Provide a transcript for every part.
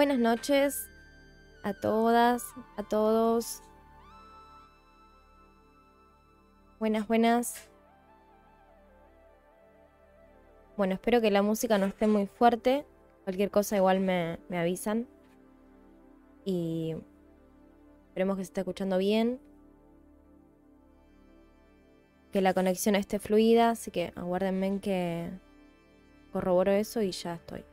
Buenas noches a todas, a todos. Buenas, buenas. Bueno, espero que la música no esté muy fuerte. Cualquier cosa igual me, me avisan. Y esperemos que se esté escuchando bien. Que la conexión esté fluida, así que aguárdenme en que corroboro eso y ya estoy.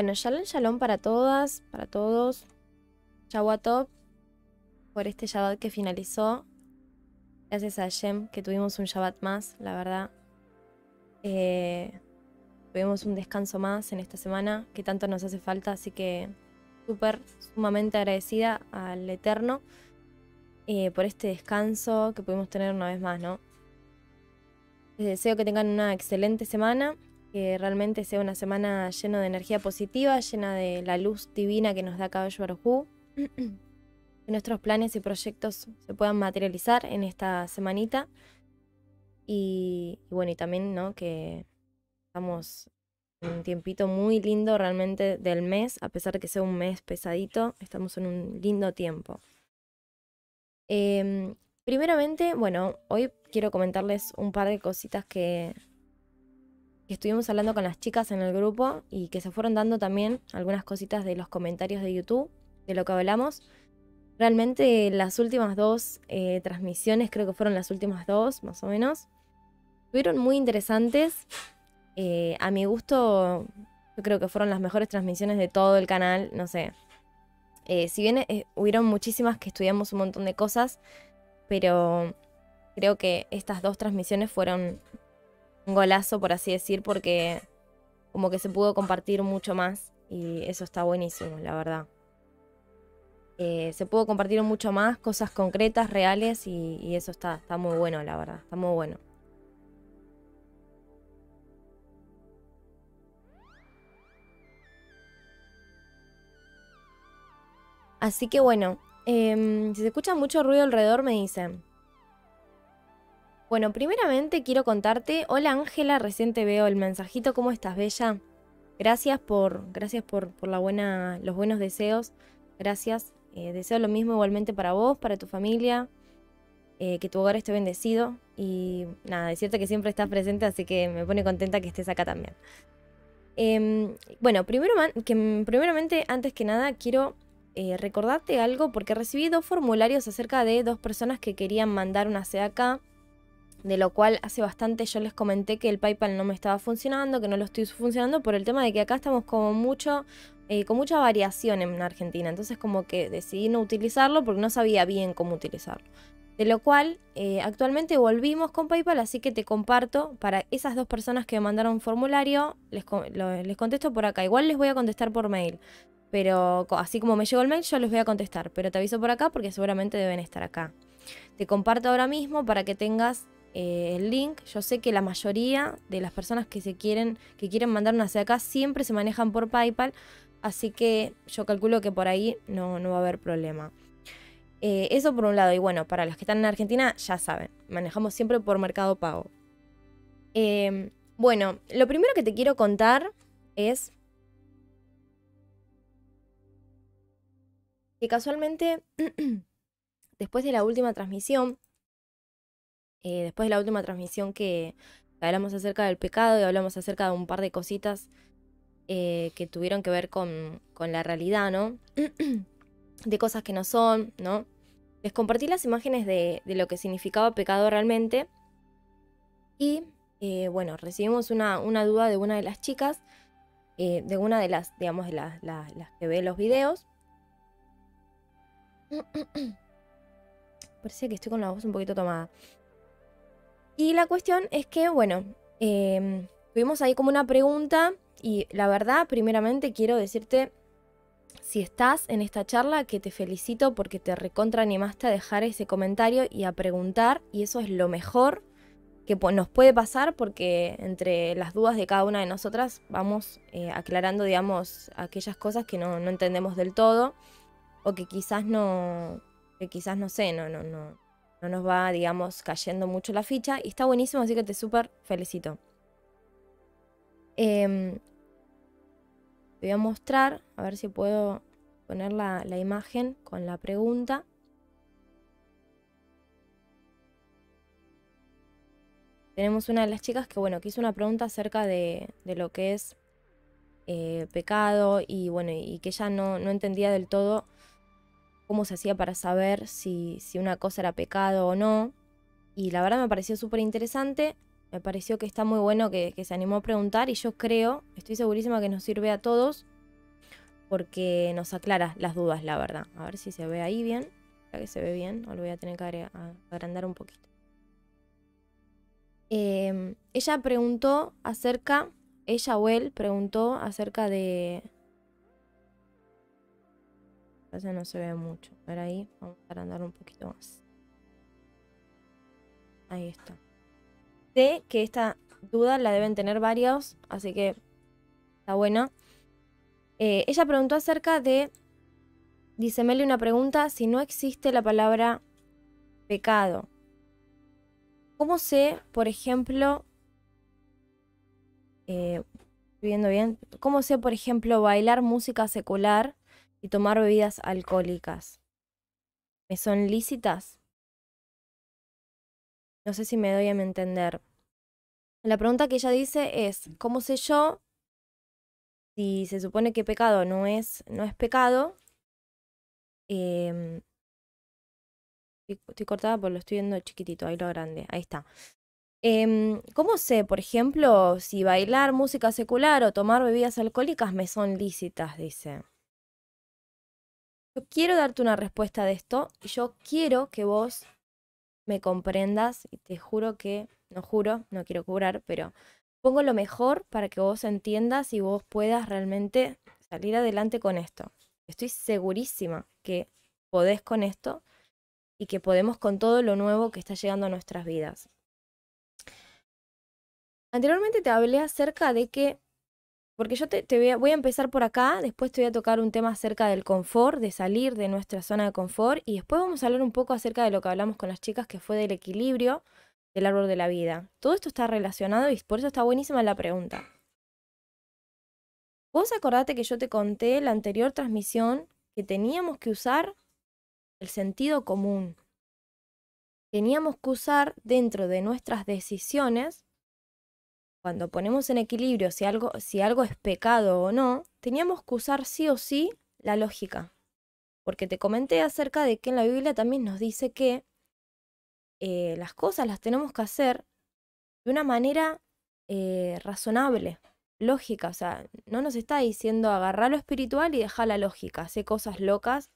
Bueno, shalom shalom para todas, para todos. Top por este Shabbat que finalizó. Gracias a Shem que tuvimos un Shabbat más, la verdad. Eh, tuvimos un descanso más en esta semana que tanto nos hace falta, así que súper, sumamente agradecida al Eterno eh, por este descanso que pudimos tener una vez más, ¿no? Les deseo que tengan una excelente semana que realmente sea una semana llena de energía positiva, llena de la luz divina que nos da Caballo Barujú. que nuestros planes y proyectos se puedan materializar en esta semanita. Y, bueno, y también, ¿no? Que estamos en un tiempito muy lindo realmente del mes, a pesar de que sea un mes pesadito, estamos en un lindo tiempo. Em, primeramente, bueno, hoy quiero comentarles un par de cositas que, estuvimos hablando con las chicas en el grupo y que se fueron dando también algunas cositas de los comentarios de YouTube, de lo que hablamos. Realmente las últimas dos eh, transmisiones, creo que fueron las últimas dos, más o menos, fueron muy interesantes. Eh, a mi gusto, yo creo que fueron las mejores transmisiones de todo el canal, no sé. Eh, si bien hubieron muchísimas que estudiamos un montón de cosas, pero creo que estas dos transmisiones fueron un golazo, por así decir, porque como que se pudo compartir mucho más y eso está buenísimo, la verdad. Eh, se pudo compartir mucho más, cosas concretas, reales y, eso está, está muy bueno, la verdad, está muy bueno. Así que bueno, em, si se escucha mucho ruido alrededor me dicen. Bueno, primeramente quiero contarte, hola Ángela, recién te veo el mensajito, ¿cómo estás, Bella? Gracias por, gracias por, la buena, los buenos deseos, gracias. Eh, deseo lo mismo igualmente para vos, para tu familia, eh, que tu hogar esté bendecido y nada, decirte que siempre estás presente, así que me pone contenta que estés acá también. Em, bueno, primero, que, primeramente, antes que nada, quiero eh, recordarte algo porque recibí dos formularios acerca de dos personas que querían mandar una acá de lo cual hace bastante yo les comenté que el PayPal no me estaba funcionando, que no lo estoy funcionando por el tema de que acá estamos como mucho, eh, con mucha variación en Argentina. Entonces como que decidí no utilizarlo porque no sabía bien cómo utilizarlo. De lo cual eh, actualmente volvimos con PayPal, así que te comparto para esas dos personas que me mandaron un formulario, les, les contesto por acá. Igual les voy a contestar por mail. Pero así como me llegó el mail, yo les voy a contestar. Pero te aviso por acá porque seguramente deben estar acá. Te comparto ahora mismo para que tengas eh, el link. Yo sé que la mayoría de las personas que se quieren, que quieren mandarnos hacia acá siempre se manejan por PayPal. Así que yo calculo que por ahí no, no va a haber problema. Eh, eso por un lado. Y bueno, para los que están en Argentina, ya saben, manejamos siempre por Mercado Pago. Em, bueno, lo primero que te quiero contar es que casualmente, después de la última transmisión, eh, después de la última transmisión que hablamos acerca del pecado y hablamos acerca de un par de cositas eh, que tuvieron que ver con, la realidad, ¿no? de cosas que no son, ¿no? Les compartí las imágenes de, lo que significaba pecado realmente. Y eh, bueno, recibimos una, duda de una de las chicas, de una de las, digamos, de las, las que ve los videos. Parecía que estoy con la voz un poquito tomada. Y la cuestión es que, bueno, eh, tuvimos ahí como una pregunta y la verdad, primeramente quiero decirte si estás en esta charla, que te felicito porque te recontra animaste a dejar ese comentario y a preguntar, y eso es lo mejor que nos puede pasar porque entre las dudas de cada una de nosotras vamos eh, aclarando, digamos, aquellas cosas que no, no, entendemos del todo o que quizás no, que quizás no sé, no, no, no, no nos va, digamos, cayendo mucho la ficha y está buenísimo, así que te súper felicito. Eh, te voy a mostrar, a ver si puedo poner la, la imagen con la pregunta. Tenemos una de las chicas que, bueno, que hizo una pregunta acerca de, de lo que es eh, pecado y, bueno, y que ella no, no, entendía del todo cómo se hacía para saber si, si una cosa era pecado o no. Y la verdad me pareció súper interesante me pareció que está muy bueno que, se animó a preguntar y yo creo, estoy segurísima que nos sirve a todos porque nos aclara las dudas, la verdad. A ver si se ve ahí bien. Ya que se ve bien, o lo voy a tener que agrandar un poquito. Em, ella preguntó acerca, ella o él preguntó acerca de... Ya no se ve mucho. Ver ahí, vamos a agrandar un poquito más. Ahí está. Sé que esta duda la deben tener varios, así que está bueno. Eh, ella preguntó acerca de, dice Meli una pregunta, si no existe la palabra pecado. ¿Cómo sé, por ejemplo, eh, viendo bien, cómo sé, por ejemplo, bailar música secular y tomar bebidas alcohólicas? ¿Me son lícitas? No sé si me doy a entender. La pregunta que ella dice es, ¿cómo sé yo si se supone que pecado no es, no es pecado? Eh, estoy cortada porque lo estoy viendo chiquitito, ahí lo grande, ahí está. Eh, ¿Cómo sé, por ejemplo, si bailar música secular o tomar bebidas alcohólicas me son lícitas? Dice. Yo quiero darte una respuesta de esto y yo quiero que vos me comprendas y te juro que, no juro, no quiero curar, pero pongo lo mejor para que vos entiendas y vos puedas realmente salir adelante con esto. Estoy segurísima que podés con esto y que podemos con todo lo nuevo que está llegando a nuestras vidas. Anteriormente te hablé acerca de que porque yo te, voy, a, empezar por acá, después te voy a tocar un tema acerca del confort, de salir de nuestra zona de confort, y después vamos a hablar un poco acerca de lo que hablamos con las chicas, que fue del equilibrio del árbol de la vida. Todo esto está relacionado y por eso está buenísima la pregunta. Vos acordate que yo te conté la anterior transmisión que teníamos que usar el sentido común. Teníamos que usar dentro de nuestras decisiones cuando ponemos en equilibrio si algo, si algo es pecado o no, teníamos que usar sí o sí la lógica. Porque te comenté acerca de que en la Biblia también nos dice que eh, las cosas las tenemos que hacer de una manera eh, razonable, lógica. O sea, no nos está diciendo agarrar lo espiritual y dejar la lógica, hacer cosas locas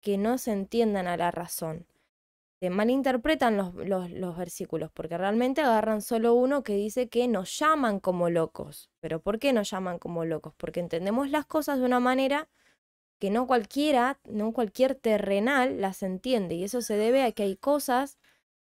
que no se entiendan a la razón malinterpretan los, los, versículos, porque realmente agarran solo uno que dice que nos llaman como locos. Pero ¿por qué nos llaman como locos? Porque entendemos las cosas de una manera que no cualquiera, no cualquier terrenal las entiende. Y eso se debe a que hay cosas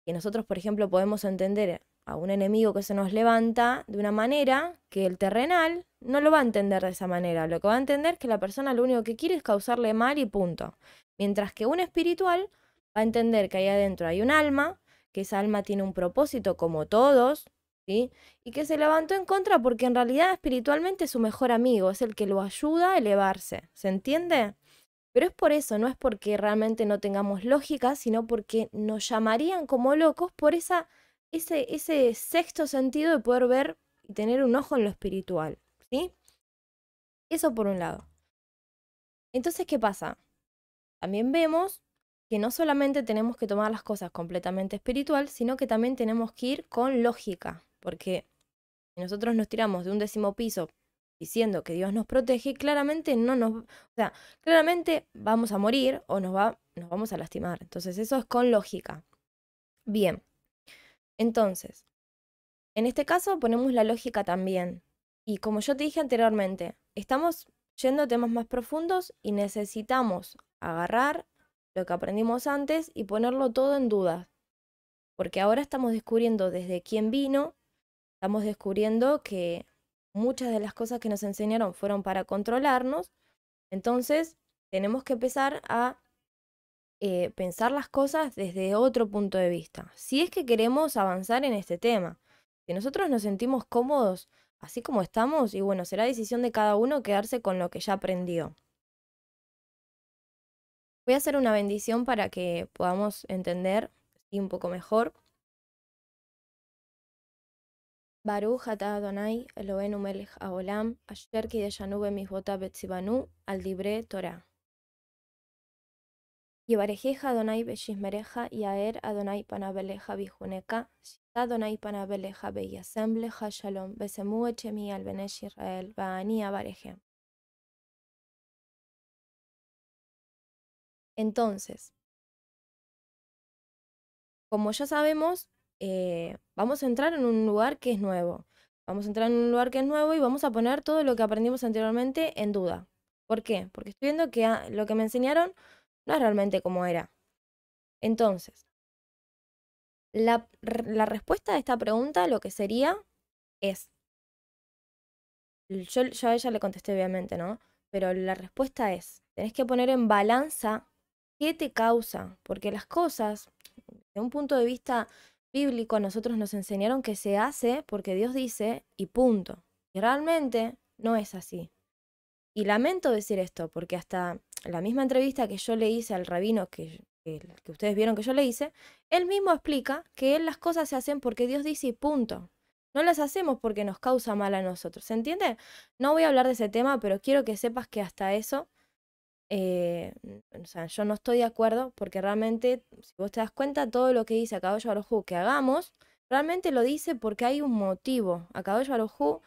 que nosotros, por ejemplo, podemos entender a un enemigo que se nos levanta de una manera que el terrenal no lo va a entender de esa manera. Lo que va a entender es que la persona lo único que quiere es causarle mal y punto. Mientras que un espiritual va a entender que ahí adentro hay un alma, que esa alma tiene un propósito como todos, ¿sí? Y que se levantó en contra porque en realidad espiritualmente es su mejor amigo, es el que lo ayuda a elevarse, ¿se entiende? Pero es por eso, no es porque realmente no tengamos lógica, sino porque nos llamarían como locos por esa, ese, ese sexto sentido de poder ver y tener un ojo en lo espiritual, ¿sí? Eso por un lado. Entonces, ¿qué pasa? También vemos que no solamente tenemos que tomar las cosas completamente espiritual, sino que también tenemos que ir con lógica, porque si nosotros nos tiramos de un décimo piso diciendo que Dios nos protege, claramente no nos, o sea, claramente vamos a morir o nos va, nos vamos a lastimar. Entonces, eso es con lógica. Bien. Entonces, en este caso ponemos la lógica también. Y como yo te dije anteriormente, estamos yendo a temas más profundos y necesitamos agarrar lo que aprendimos antes y ponerlo todo en duda. Porque ahora estamos descubriendo desde quién vino, estamos descubriendo que muchas de las cosas que nos enseñaron fueron para controlarnos, entonces tenemos que empezar a eh, pensar las cosas desde otro punto de vista. Si es que queremos avanzar en este tema, si nosotros nos sentimos cómodos así como estamos, y bueno, será decisión de cada uno quedarse con lo que ya aprendió. Voy a hacer una bendición para que podamos entender un poco mejor. Baruch atah Adonai Eloheinu melech haolam asher kideshanu bemizvota betzibanu al dibre Torah. Yevarejeja Adonai beshismereja yaer Adonai panabeleja bijuneka Adonai panabeleja beyasembleja shalom besemu echemi al benesh Israel baani abareje. Entonces, como ya sabemos, eh, vamos a entrar en un lugar que es nuevo. Vamos a entrar en un lugar que es nuevo y vamos a poner todo lo que aprendimos anteriormente en duda. ¿Por qué? Porque estoy viendo que ah, lo que me enseñaron no es realmente como era. Entonces, la, respuesta a esta pregunta lo que sería es, yo, yo a ella le contesté obviamente, ¿no? Pero la respuesta es, tenés que poner en balanza ¿Qué te causa? Porque las cosas, de un punto de vista bíblico, nosotros nos enseñaron que se hace porque Dios dice y punto. Y realmente no es así. Y lamento decir esto, porque hasta la misma entrevista que yo le hice al rabino que, que, ustedes vieron que yo le hice, él mismo explica que las cosas se hacen porque Dios dice y punto. No las hacemos porque nos causa mal a nosotros. ¿Se entiende? No voy a hablar de ese tema, pero quiero que sepas que hasta eso eh, yo no estoy de acuerdo porque realmente, si vos te das cuenta, todo lo que dice a Caballo Arojú que hagamos, realmente lo dice porque hay un motivo. A Caballo Arojú,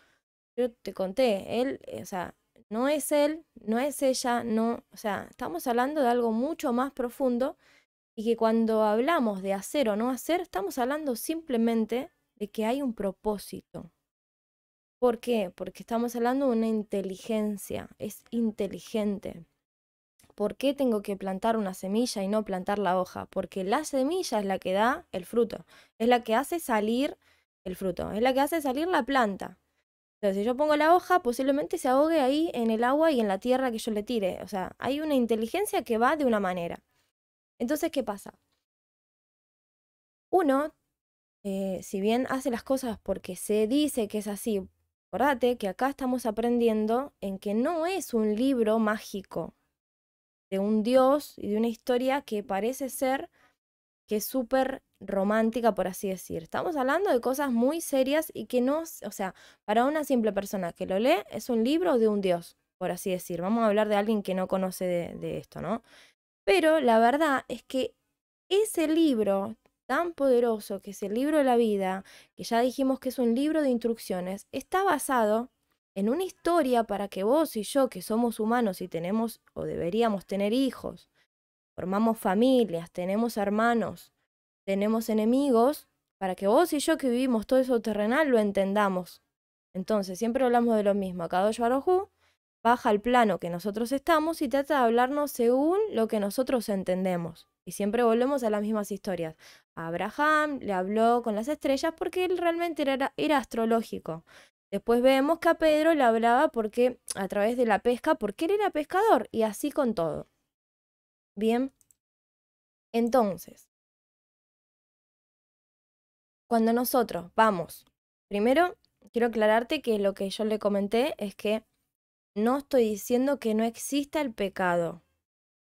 yo te conté, él, eh, o sea, no es él, no es ella, no, o sea, estamos hablando de algo mucho más profundo y que cuando hablamos de hacer o no hacer, estamos hablando simplemente de que hay un propósito. ¿Por qué? Porque estamos hablando de una inteligencia, es inteligente. ¿Por qué tengo que plantar una semilla y no plantar la hoja? Porque la semilla es la que da el fruto, es la que hace salir el fruto, es la que hace salir la planta. Entonces, si yo pongo la hoja, posiblemente se ahogue ahí en el agua y en la tierra que yo le tire. O sea, hay una inteligencia que va de una manera. Entonces, ¿qué pasa? Uno, eh, si bien hace las cosas porque se dice que es así, acordate que acá estamos aprendiendo en que no es un libro mágico, de un dios y de una historia que parece ser que es súper romántica, por así decir. Estamos hablando de cosas muy serias y que no, o sea, para una simple persona que lo lee, es un libro de un dios, por así decir. Vamos a hablar de alguien que no conoce de, de esto, ¿no? Pero la verdad es que ese libro tan poderoso, que es el libro de la vida, que ya dijimos que es un libro de instrucciones, está basado en una historia para que vos y yo, que somos humanos y tenemos o deberíamos tener hijos, formamos familias, tenemos hermanos, tenemos enemigos, para que vos y yo que vivimos todo eso terrenal lo entendamos. Entonces, siempre hablamos de lo mismo. Kadosh Baruj baja al plano que nosotros estamos y trata de hablarnos según lo que nosotros entendemos. Y siempre volvemos a las mismas historias. Abraham le habló con las estrellas porque él realmente era, era astrológico. Después vemos que a Pedro le hablaba porque a través de la pesca, porque él era pescador y así con todo. Bien. Entonces, cuando nosotros vamos, primero quiero aclararte que lo que yo le comenté es que no estoy diciendo que no exista el pecado.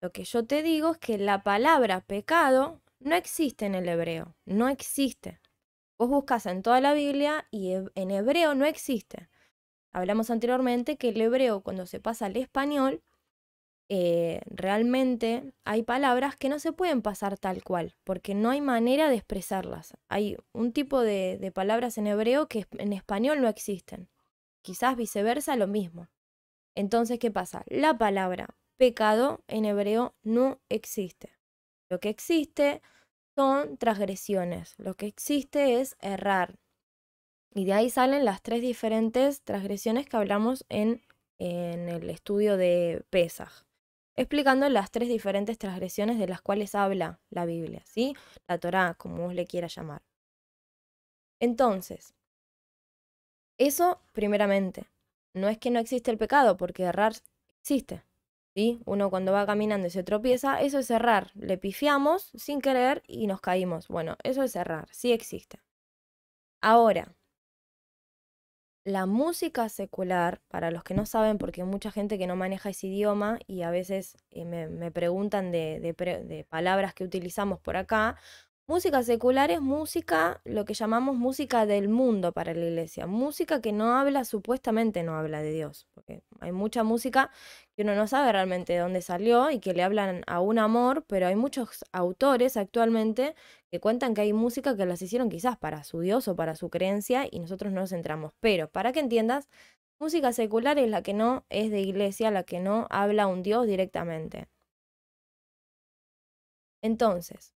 Lo que yo te digo es que la palabra pecado no existe en el hebreo, no existe. Vos buscas en toda la Biblia y en hebreo no existe. Hablamos anteriormente que el hebreo cuando se pasa al español, eh, realmente hay palabras que no se pueden pasar tal cual, porque no hay manera de expresarlas. Hay un tipo de, de palabras en hebreo que en español no existen. Quizás viceversa lo mismo. Entonces, ¿qué pasa? La palabra pecado en hebreo no existe. Lo que existe son transgresiones. Lo que existe es errar. Y de ahí salen las tres diferentes transgresiones que hablamos en en el estudio de Pesaj, explicando las tres diferentes transgresiones de las cuales habla la Biblia, ¿sí? La Torá, como vos le quieras llamar. Entonces, eso primeramente. No es que no existe el pecado, porque errar existe. Uno cuando va caminando y se tropieza, eso es errar. Le pifiamos sin querer y nos caímos. Bueno, eso es errar, sí existe. Ahora, la música secular, para los que no saben, porque hay mucha gente que no maneja ese idioma y a veces eh, me, preguntan de, palabras que utilizamos por acá, Música secular es música, lo que llamamos música del mundo para la iglesia. Música que no habla, supuestamente no habla de Dios. Porque hay mucha música que uno no sabe realmente de dónde salió y que le hablan a un amor, pero hay muchos autores actualmente que cuentan que hay música que las hicieron quizás para su Dios o para su creencia y nosotros no nos centramos. Pero para que entiendas, música secular es la que no es de iglesia, la que no habla a un Dios directamente. Entonces,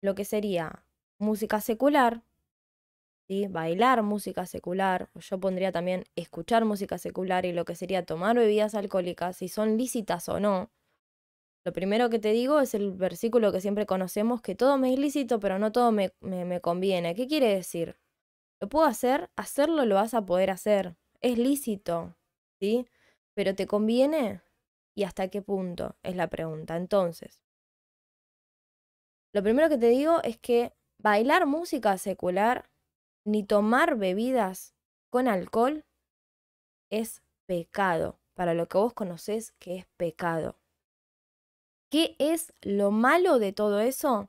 lo que sería música secular, ¿sí? bailar música secular, yo pondría también escuchar música secular y lo que sería tomar bebidas alcohólicas, si son lícitas o no. Lo primero que te digo es el versículo que siempre conocemos, que todo me es lícito, pero no todo me, me conviene. ¿Qué quiere decir? ¿Lo puedo hacer? Hacerlo lo vas a poder hacer. Es lícito, ¿sí? Pero ¿te conviene? ¿Y hasta qué punto? Es la pregunta. Entonces, lo primero que te digo es que bailar música secular ni tomar bebidas con alcohol es pecado, para lo que vos conocés que es pecado. ¿Qué es lo malo de todo eso?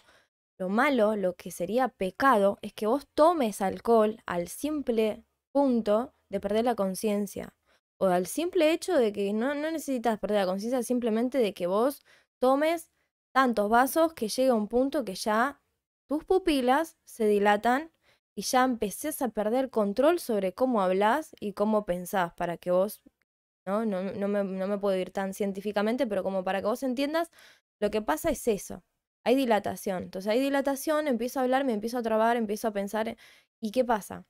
Lo malo, lo que sería pecado, es que vos tomes alcohol al simple punto de perder la conciencia. O al simple hecho de que no, no necesitas perder la conciencia, simplemente de que vos tomes tantos vasos que llega un punto que ya tus pupilas se dilatan y ya empecés a perder control sobre cómo hablas y cómo pensás para que vos, ¿no? No, no, me, no me puedo ir tan científicamente, pero como para que vos entiendas, lo que pasa es eso. Hay dilatación. Entonces hay dilatación, empiezo a hablar, me empiezo a trabar, empiezo a pensar. ¿Y qué pasa?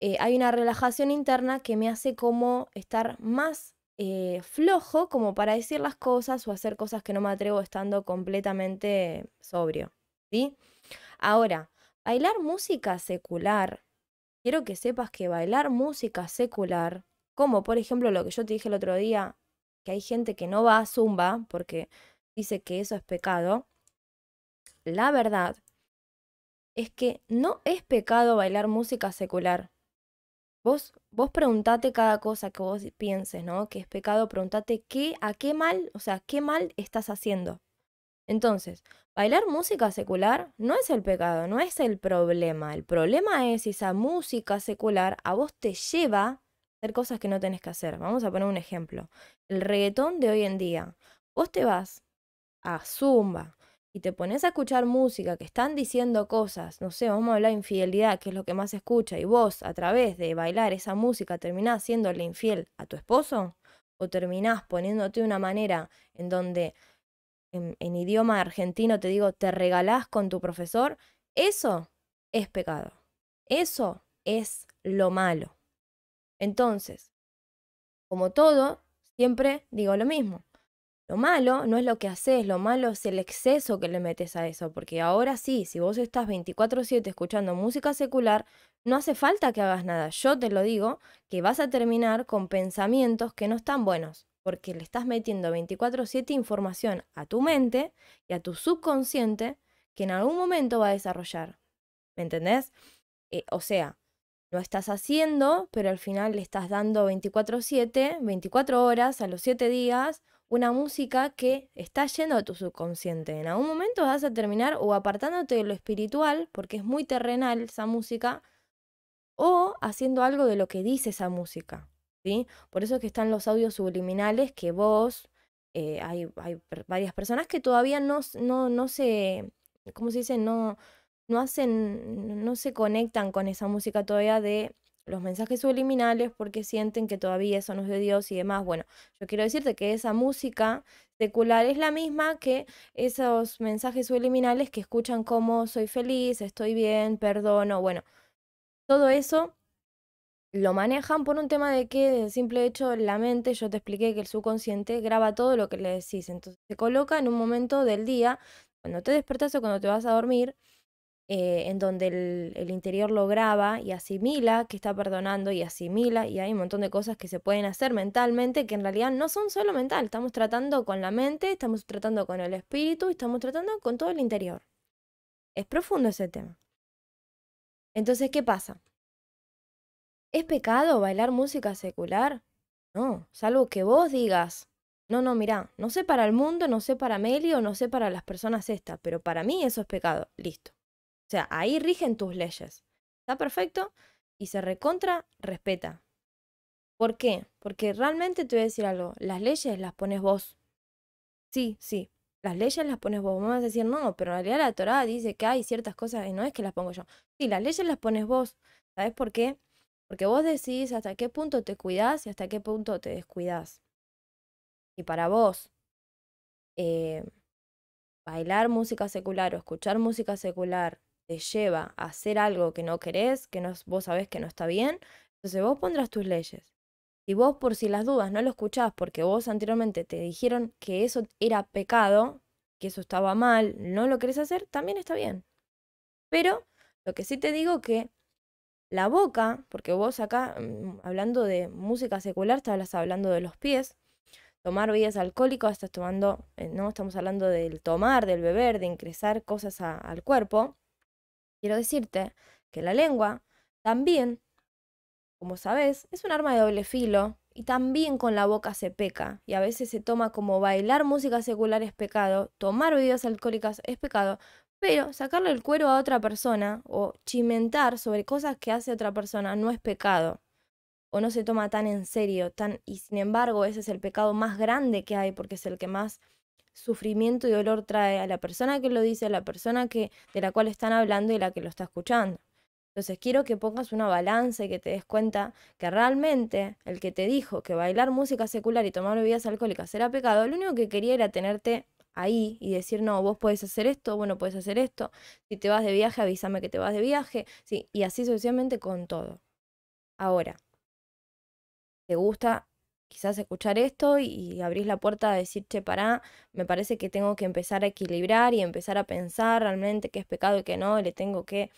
Eh, hay una relajación interna que me hace como estar más eh, flojo como para decir las cosas o hacer cosas que no me atrevo estando completamente sobrio. ¿Sí? Ahora, bailar música secular. Quiero que sepas que bailar música secular, como por ejemplo lo que yo te dije el otro día, que hay gente que no va a zumba porque dice que eso es pecado. La verdad es que no es pecado bailar música secular. Vos, vos preguntate cada cosa que vos pienses, ¿no? Que es pecado, preguntate qué, a qué mal, o sea, qué mal estás haciendo. Entonces, bailar música secular no es el pecado, no es el problema. El problema es si esa música secular a vos te lleva a hacer cosas que no tenés que hacer. Vamos a poner un ejemplo. El reggaetón de hoy en día. Vos te vas a Zumba, y te pones a escuchar música que están diciendo cosas, no sé, vamos a hablar de infidelidad, que es lo que más se escucha, y vos a través de bailar esa música terminás siéndole infiel a tu esposo, o terminás poniéndote de una manera en donde en, en idioma argentino te digo, te regalás con tu profesor, eso es pecado. Eso es lo malo. Entonces, como todo, siempre digo lo mismo. Lo malo no es lo que haces, lo malo es el exceso que le metes a eso, porque ahora sí, si vos estás 24/7 escuchando música secular, no hace falta que hagas nada. Yo te lo digo, que vas a terminar con pensamientos que no están buenos, porque le estás metiendo 24/7 información a tu mente y a tu subconsciente que en algún momento va a desarrollar. ¿Me entendés? Eh, o sea, lo estás haciendo, pero al final le estás dando 24/7, 24 horas a los 7 días una música que está yendo a tu subconsciente. En algún momento vas a terminar o apartándote de lo espiritual, porque es muy terrenal esa música, o haciendo algo de lo que dice esa música. ¿sí? Por eso es que están los audios subliminales que vos, eh, hay, hay, varias personas que todavía no, no, no se, ¿cómo se dice? No, no hacen, no se conectan con esa música todavía de los mensajes subliminales porque sienten que todavía eso no es de Dios y demás. Bueno, yo quiero decirte que esa música secular es la misma que esos mensajes subliminales que escuchan como soy feliz, estoy bien, perdono, bueno, todo eso lo manejan por un tema de que, de simple hecho, la mente, yo te expliqué que el subconsciente graba todo lo que le decís. Entonces se coloca en un momento del día, cuando te despertas o cuando te vas a dormir, eh, en donde el, interior lo graba y asimila que está perdonando y asimila y hay un montón de cosas que se pueden hacer mentalmente que en realidad no son solo mental, estamos tratando con la mente, estamos tratando con el espíritu estamos tratando con todo el interior. Es profundo ese tema. Entonces, ¿qué pasa? ¿Es pecado bailar música secular? No, salvo que vos digas, no, no, mira, no sé para el mundo, no sé para Melio, no sé para las personas estas, pero para mí eso es pecado. Listo. O sea, ahí rigen tus leyes. ¿Está perfecto? Y se recontra, respeta. ¿Por qué? Porque realmente te voy a decir algo. Las leyes las pones vos. Sí, sí. Las leyes las pones vos. Vas a decir, no, pero en realidad la Torah dice que hay ciertas cosas y no es que las pongo yo. Sí, las leyes las pones vos. ¿Sabes por qué? Porque vos decís hasta qué punto te cuidás y hasta qué punto te descuidás. Y para vos, eh, bailar música secular o escuchar música secular te lleva a hacer algo que no querés, que no, vos sabés que no está bien, entonces vos pondrás tus leyes. Si vos por si las dudas no lo escuchás porque vos anteriormente te dijeron que eso era pecado, que eso estaba mal, no lo querés hacer, también está bien. Pero lo que sí te digo que la boca, porque vos acá, mm, hablando de música secular, estabas hablando de los pies, tomar bebidas alcohólicas, estás tomando, eh, no estamos hablando del tomar, del beber, de ingresar cosas al cuerpo. Quiero decirte que la lengua también, como sabes, es un arma de doble filo y también con la boca se peca y a veces se toma como bailar música secular es pecado, tomar bebidas alcohólicas es pecado, pero sacarle el cuero a otra persona o chimentar sobre cosas que hace otra persona no es pecado o no se toma tan en serio, tan y sin embargo ese es el pecado más grande que hay porque es el que más sufrimiento y dolor trae a la persona que lo dice, a la persona que, de la cual están hablando y la que lo está escuchando. Entonces quiero que pongas una balanza y que te des cuenta que realmente el que te dijo que bailar música secular y tomar bebidas alcohólicas era pecado, lo único que quería era tenerte ahí y decir, no, vos podés hacer esto, bueno, puedes hacer esto, si te vas de viaje, avísame que te vas de viaje, sí, y así sucesivamente con todo. Ahora, ¿te gusta quizás escuchar esto y abrís la puerta a decir, che, pará, me parece que tengo que empezar a equilibrar y empezar a pensar realmente qué es pecado y qué no, le tengo que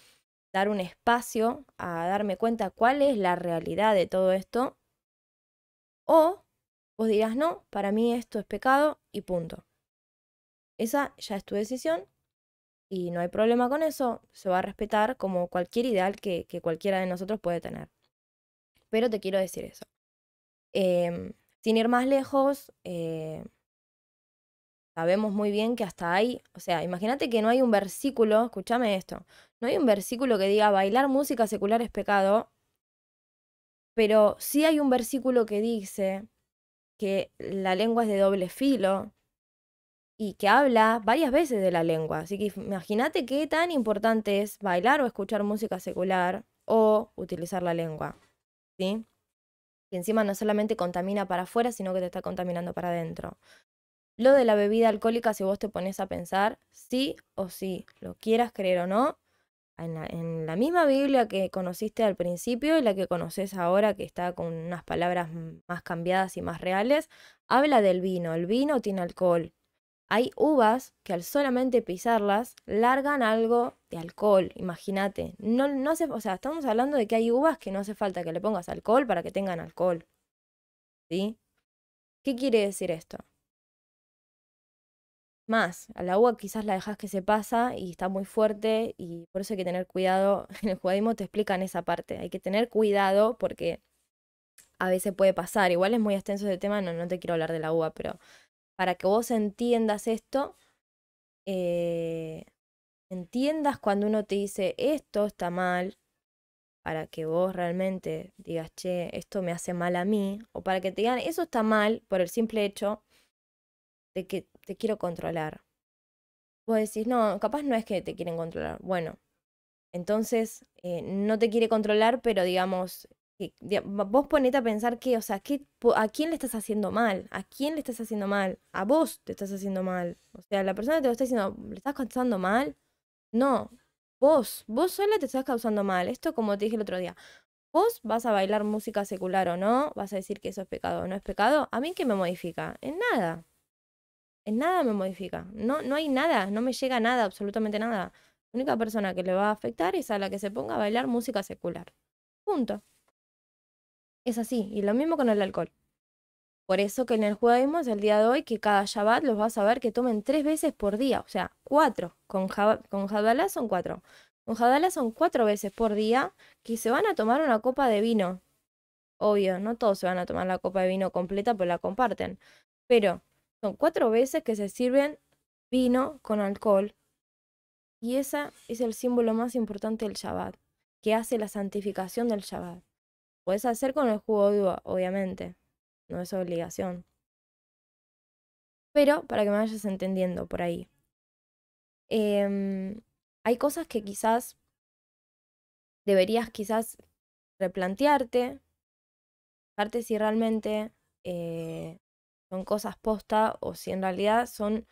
dar un espacio a darme cuenta cuál es la realidad de todo esto. O vos dirás, no, para mí esto es pecado y punto. Esa ya es tu decisión y no hay problema con eso, se va a respetar como cualquier ideal que, que cualquiera de nosotros puede tener. Pero te quiero decir eso. Em, sin ir más lejos, eh, sabemos muy bien que hasta ahí, o sea, imagínate que no hay un versículo, escúchame esto, no hay un versículo que diga bailar música secular es pecado, pero sí hay un versículo que dice que la lengua es de doble filo y que habla varias veces de la lengua. Así que imagínate qué tan importante es bailar o escuchar música secular o utilizar la lengua. ¿Sí? Que encima no solamente contamina para afuera, sino que te está contaminando para adentro. Lo de la bebida alcohólica, si vos te pones a pensar, sí o sí, lo quieras creer o no, en la, misma Biblia que conociste al principio y la que conoces ahora, que está con unas palabras más cambiadas y más reales, habla del vino. El vino tiene alcohol. Hay uvas que al solamente pisarlas largan algo de alcohol, imagínate. No, no o sea, estamos hablando de que hay uvas que no hace falta que le pongas alcohol para que tengan alcohol. ¿Sí? ¿Qué quiere decir esto? Más, la uva quizás la dejas que se pasa y está muy fuerte y por eso hay que tener cuidado. En el judaísmo te explican esa parte. Hay que tener cuidado porque a veces puede pasar. Igual es muy extenso ese tema, no, no te quiero hablar de la uva, pero para que vos entiendas esto, eh, entiendas cuando uno te dice esto está mal, para que vos realmente digas, che, esto me hace mal a mí, o para que te digan, eso está mal por el simple hecho de que te quiero controlar. Vos decís, no, capaz no es que te quieren controlar. Bueno, entonces eh, no te quiere controlar, pero digamos, vos ponete a pensar que, o sea, ¿a quién le estás haciendo mal? ¿A quién le estás haciendo mal? A vos te estás haciendo mal. O sea, la persona que te lo está diciendo, ¿le estás causando mal? No, vos, vos sola te estás causando mal. Esto como te dije el otro día. Vos vas a bailar música secular o no, vas a decir que eso es pecado o no es pecado. ¿A mí qué me modifica? En nada. En nada me modifica. No, no hay nada, no me llega nada, absolutamente nada. La única persona que le va a afectar es a la que se ponga a bailar música secular. Punto. Es así. Y lo mismo con el alcohol. Por eso que en el judaísmo es el día de hoy que cada Shabbat los vas a ver que tomen tres veces por día. O sea, cuatro. Con, con son cuatro. Con Jadalá son cuatro veces por día que se van a tomar una copa de vino. Obvio, no todos se van a tomar la copa de vino completa, pues la comparten. Pero son cuatro veces que se sirven vino con alcohol. Y ese es el símbolo más importante del Shabbat, que hace la santificación del Shabbat. Puedes hacer con el jugo uva, obviamente. No es obligación. Pero para que me vayas entendiendo por ahí. Eh, hay cosas que quizás deberías quizás replantearte, parte si realmente eh, son cosas posta o si en realidad son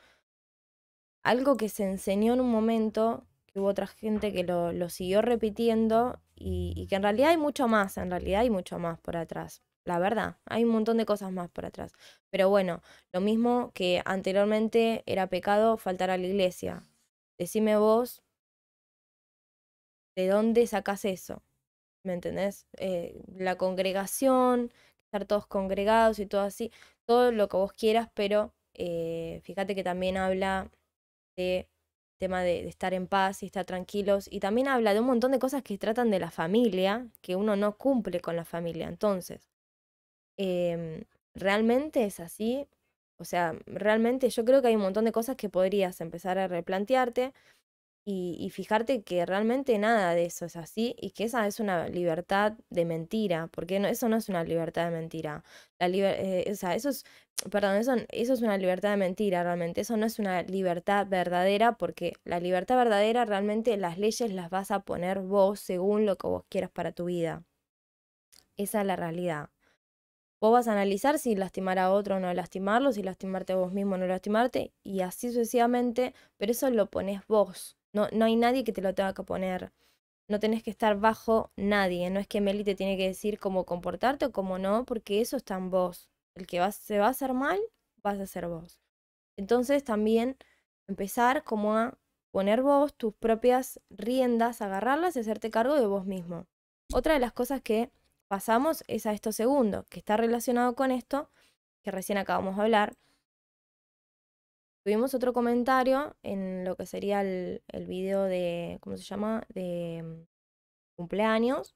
algo que se enseñó en un momento, hubo otra gente que lo, lo siguió repitiendo y, y, que en realidad hay mucho más, en realidad hay mucho más por atrás. La verdad, hay un montón de cosas más por atrás. Pero bueno, lo mismo que anteriormente era pecado faltar a la iglesia. Decime vos ¿De dónde sacas eso? ¿Me entendés? Eh, la congregación, estar todos congregados y todo así, todo lo que vos quieras, pero eh, fíjate que también habla de tema de, estar en paz y estar tranquilos y también habla de un montón de cosas que tratan de la familia, que uno no cumple con la familia. Entonces, em, ¿realmente es así? O sea, realmente yo creo que hay un montón de cosas que podrías empezar a replantearte y, fijarte que realmente nada de eso es así y que esa es una libertad de mentira, porque no, eso no es una libertad de mentira. La eh, o sea, eso es, perdón, eso, eso es una libertad de mentira realmente, eso no es una libertad verdadera, porque la libertad verdadera realmente las leyes las vas a poner vos según lo que vos quieras para tu vida. Esa es la realidad. Vos vas a analizar si lastimar a otro o no lastimarlo, si lastimarte a vos mismo o no lastimarte, y así sucesivamente, pero eso lo pones vos. No, no hay nadie que te lo tenga que poner. No tenés que estar bajo nadie. No es que Meli te tiene que decir cómo comportarte o cómo no, porque eso está en vos. El que se va a hacer mal, vas a ser vos. Entonces también empezar como a poner vos tus propias riendas, agarrarlas y hacerte cargo de vos mismo. Otra de las cosas que pasamos es a esto segundo, que está relacionado con esto, que recién acabamos de hablar, Tuvimos otro comentario en lo que sería el, el video de, ¿cómo se llama? De mm, cumpleaños.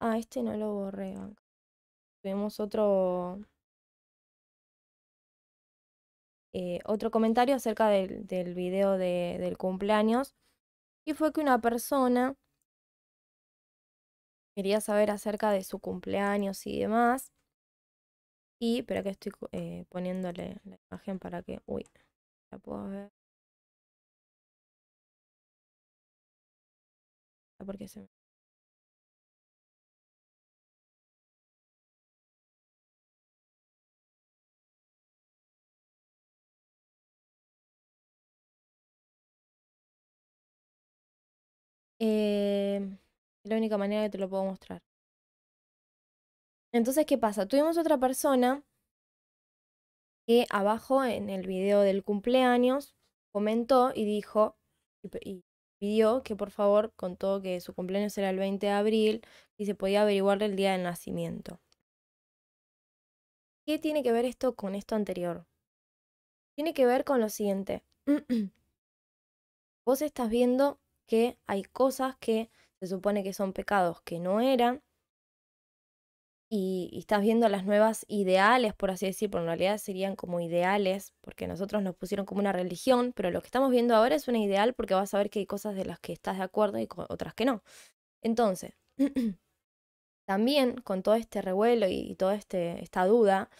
Ah, este no lo borré. Tuvimos otro, eh, otro comentario acerca del, del video de, del cumpleaños. Y fue que una persona quería saber acerca de su cumpleaños y demás. Y, pero que estoy eh, poniéndole la imagen para que, uy, la puedo ver. Ah, porque se me... Eh, la única manera que te lo puedo mostrar. Entonces, ¿qué pasa? Tuvimos otra persona que abajo en el video del cumpleaños comentó y dijo y, pidió que por favor contó que su cumpleaños era el 20 de abril y se podía averiguar el día del nacimiento. ¿Qué tiene que ver esto con esto anterior? Tiene que ver con lo siguiente. Vos estás viendo que hay cosas que se supone que son pecados que no eran y, estás viendo las nuevas ideales, por así decir, pero en realidad serían como ideales, porque nosotros nos pusieron como una religión, pero lo que estamos viendo ahora es una ideal porque vas a ver que hay cosas de las que estás de acuerdo y otras que no. Entonces, también con todo este revuelo y, toda este, esta duda,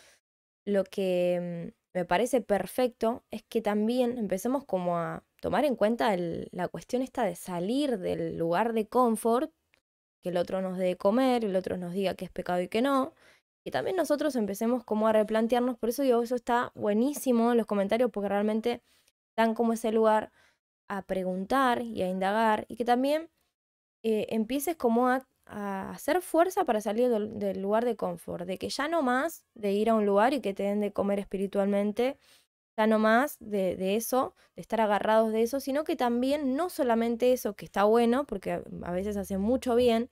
lo que mm, me parece perfecto es que también empecemos como a tomar en cuenta la cuestión esta de salir del lugar de confort que el otro nos dé comer, el otro nos diga que es pecado y que no. Y también nosotros empecemos como a replantearnos, por eso digo, eso está buenísimo en los comentarios, porque realmente dan como ese lugar a preguntar y a indagar, y que también eh, empieces como a, a hacer fuerza para salir del, del lugar de confort, de que ya no más de ir a un lugar y que te den de comer espiritualmente, ya no más de, eso, de estar agarrados de eso, sino que también no solamente eso, que está bueno, porque a veces hace mucho bien,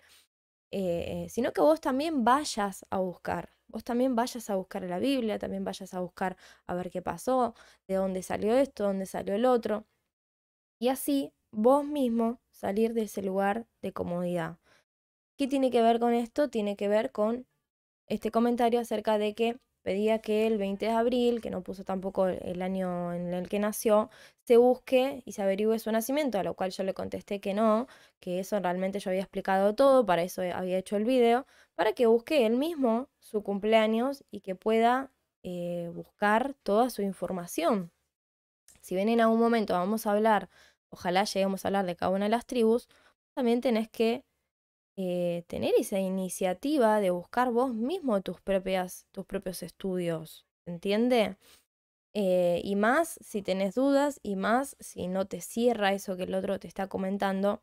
eh, sino que vos también vayas a buscar, vos también vayas a buscar la Biblia, también vayas a buscar a ver qué pasó, de dónde salió esto, dónde salió el otro, y así vos mismo salir de ese lugar de comodidad. ¿Qué tiene que ver con esto? Tiene que ver con este comentario acerca de que pedía que el 20 de abril, que no puso tampoco el año en el que nació, se busque y se averigüe su nacimiento, a lo cual yo le contesté que no, que eso realmente yo había explicado todo, para eso había hecho el video, para que busque él mismo su cumpleaños y que pueda eh, buscar toda su información. Si bien en algún momento vamos a hablar, ojalá lleguemos a hablar de cada una de las tribus, también tenés que eh, tener esa iniciativa de buscar vos mismo tus, propias, tus propios estudios, ¿entiende? Eh, y más si tenés dudas y más si no te cierra eso que el otro te está comentando,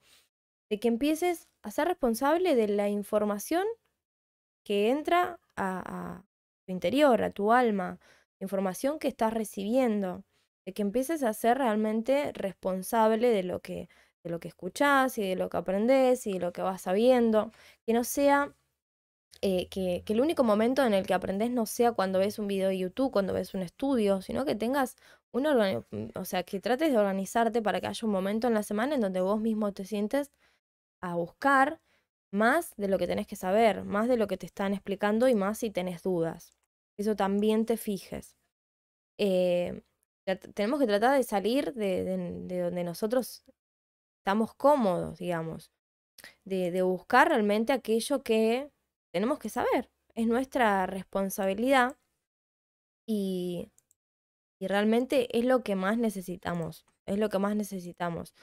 de que empieces a ser responsable de la información que entra a, a tu interior, a tu alma, información que estás recibiendo, de que empieces a ser realmente responsable de lo que de lo que escuchás y de lo que aprendés y de lo que vas sabiendo, que no sea, eh, que, el único momento en el que aprendés no sea cuando ves un video de YouTube, cuando ves un estudio, sino que tengas un mm, o sea, que trates de organizarte para que haya un momento en la semana en donde vos mismo te sientes a buscar más de lo que tenés que saber, más de lo que te están explicando y más si tenés dudas. Eso también te fijes. Eh, tenemos que tratar de salir de, de, de donde nosotros estamos cómodos, digamos, de, buscar realmente aquello que tenemos que saber. Es nuestra responsabilidad y, y realmente es lo que más necesitamos, es lo que más necesitamos.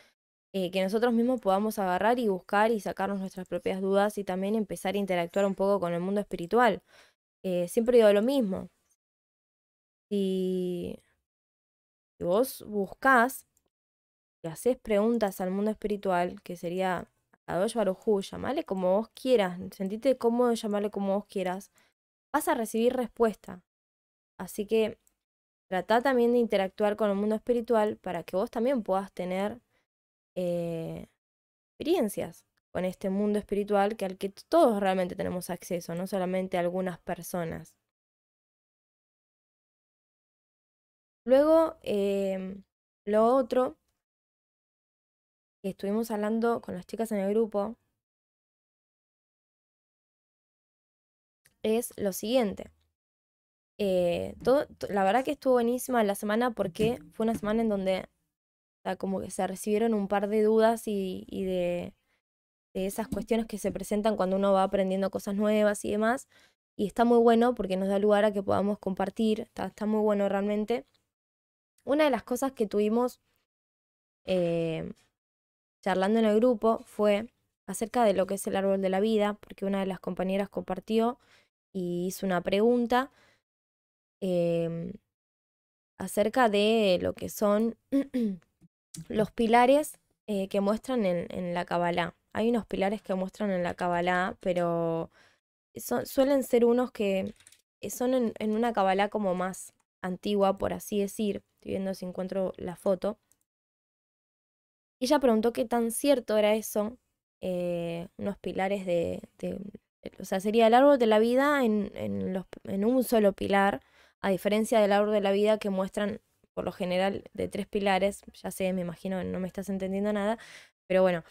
Eh, que nosotros mismos podamos agarrar y buscar y sacarnos nuestras propias dudas y también empezar a interactuar un poco con el mundo espiritual. Eh, siempre digo lo mismo. Si, vos buscás y haces preguntas al mundo espiritual, que sería Kadosh Barujú, llamale como vos quieras, sentite cómodo llamarle como vos quieras, vas a recibir respuesta. Así que trata también de interactuar con el mundo espiritual para que vos también puedas tener eh, experiencias con este mundo espiritual que al que todos realmente tenemos acceso, no solamente algunas personas. Luego, eh, lo otro que estuvimos hablando con las chicas en el grupo es lo siguiente. Eh, todo, la verdad que estuvo buenísima la semana porque fue una semana en donde como que se recibieron un par de dudas y, y de, de, esas cuestiones que se presentan cuando uno va aprendiendo cosas nuevas y demás. Y está muy bueno porque nos da lugar a que podamos compartir, está, está muy bueno realmente. Una de las cosas que tuvimos eh, charlando en el grupo fue acerca de lo que es el árbol de la vida, porque una de las compañeras compartió y hizo una pregunta eh, acerca de lo que son los pilares eh, que muestran en, la Kabbalah. Hay unos pilares que muestran en la Kabbalah, pero son, suelen ser unos que son en, en una Kabbalah como más antigua, por así decir. Estoy viendo si encuentro la foto. Ella preguntó qué tan cierto era eso, eh, unos pilares de, O sea, sería el árbol de la vida en, en, los, en un solo pilar, a diferencia del árbol de la vida que muestran por lo general de tres pilares. Ya sé, me imagino, no me estás entendiendo nada, pero bueno,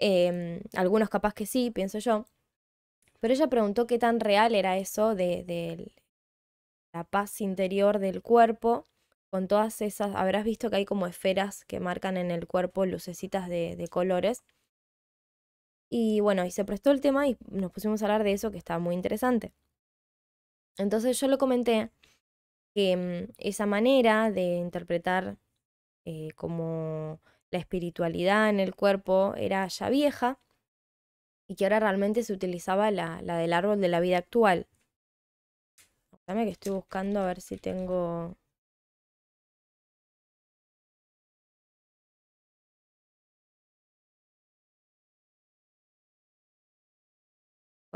eh, algunos capaz que sí, pienso yo. Pero ella preguntó qué tan real era eso de, de la paz interior del cuerpo con todas esas, habrás visto que hay como esferas que marcan en el cuerpo lucecitas de, colores. Y bueno, y se prestó el tema y nos pusimos a hablar de eso que estaba muy interesante. Entonces yo le comenté que mmm, esa manera de interpretar eh, como la espiritualidad en el cuerpo era ya vieja y que ahora realmente se utilizaba la, la del árbol de la vida actual. Dame que estoy buscando a ver si tengo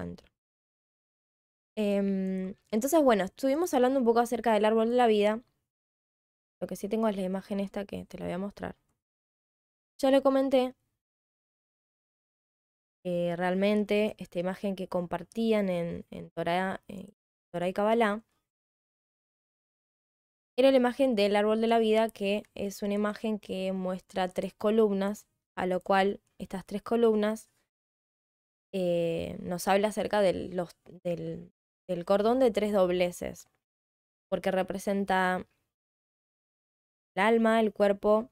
encuentro. Em, entonces, bueno, estuvimos hablando un poco acerca del árbol de la vida. Lo que sí tengo es la imagen esta que te la voy a mostrar. Ya le comenté que realmente esta imagen que compartían en, Torah, en Torah y Kabbalah era la imagen del árbol de la vida, que es una imagen que muestra tres columnas, a lo cual estas tres columnas eh, nos habla acerca del, del, cordón de tres dobleces, porque representa el alma, el cuerpo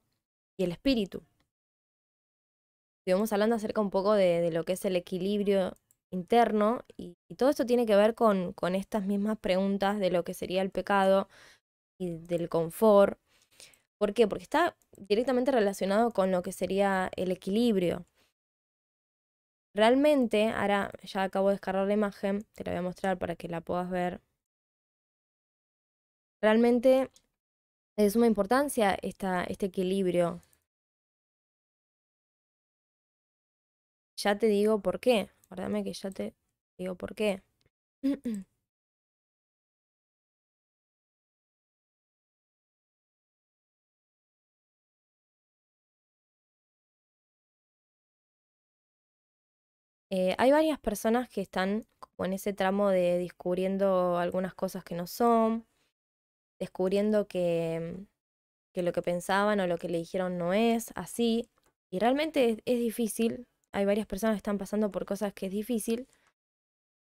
y el espíritu. Estuvimos hablando acerca un poco de, lo que es el equilibrio interno y, y, todo esto tiene que ver con, con estas mismas preguntas de lo que sería el pecado y del confort. ¿Por qué? Porque está directamente relacionado con lo que sería el equilibrio. Realmente, ahora ya acabo de descargar la imagen, te la voy a mostrar para que la puedas ver. Realmente es de suma importancia esta, este equilibrio. Ya te digo por qué. Guárdame que ya te digo por qué. Eh, hay varias personas que están en ese tramo de descubriendo algunas cosas que no son, descubriendo que, que lo que pensaban o lo que le dijeron no es así. Y realmente es, difícil. Hay varias personas que están pasando por cosas que es difícil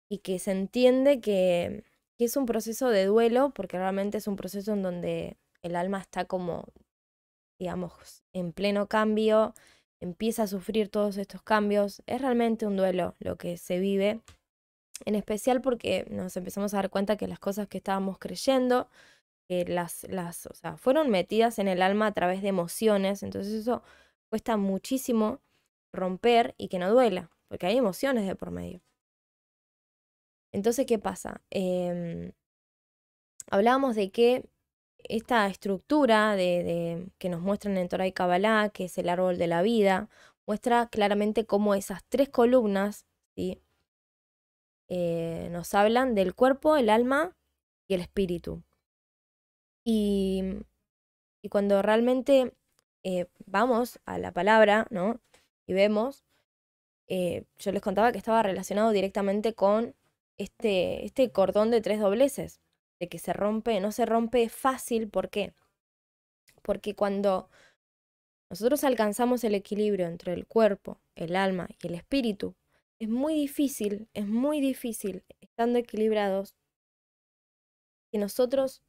y que se entiende que, que es un proceso de duelo porque realmente es un proceso en donde el alma está como, digamos, en pleno cambio empieza a sufrir todos estos cambios. Es realmente un duelo lo que se vive, en especial porque nos empezamos a dar cuenta que las cosas que estábamos creyendo, que las, las, o sea, fueron metidas en el alma a través de emociones, entonces eso cuesta muchísimo romper y que no duela, porque hay emociones de por medio. Entonces, ¿qué pasa? Eh, hablábamos de que esta estructura de, que nos muestran en Torah y Kabbalah, que es el árbol de la vida, muestra claramente cómo esas tres columnas ¿sí? Eh, nos hablan del cuerpo, el alma y el espíritu. Y, y cuando realmente eh, vamos a la palabra, ¿no? Y vemos, eh, yo les contaba que estaba relacionado directamente con este, este cordón de tres dobleces de que se rompe, no se rompe fácil. ¿Por qué? Porque cuando nosotros alcanzamos el equilibrio entre el cuerpo, el alma y el espíritu, es muy difícil, es muy difícil, estando equilibrados, que nosotros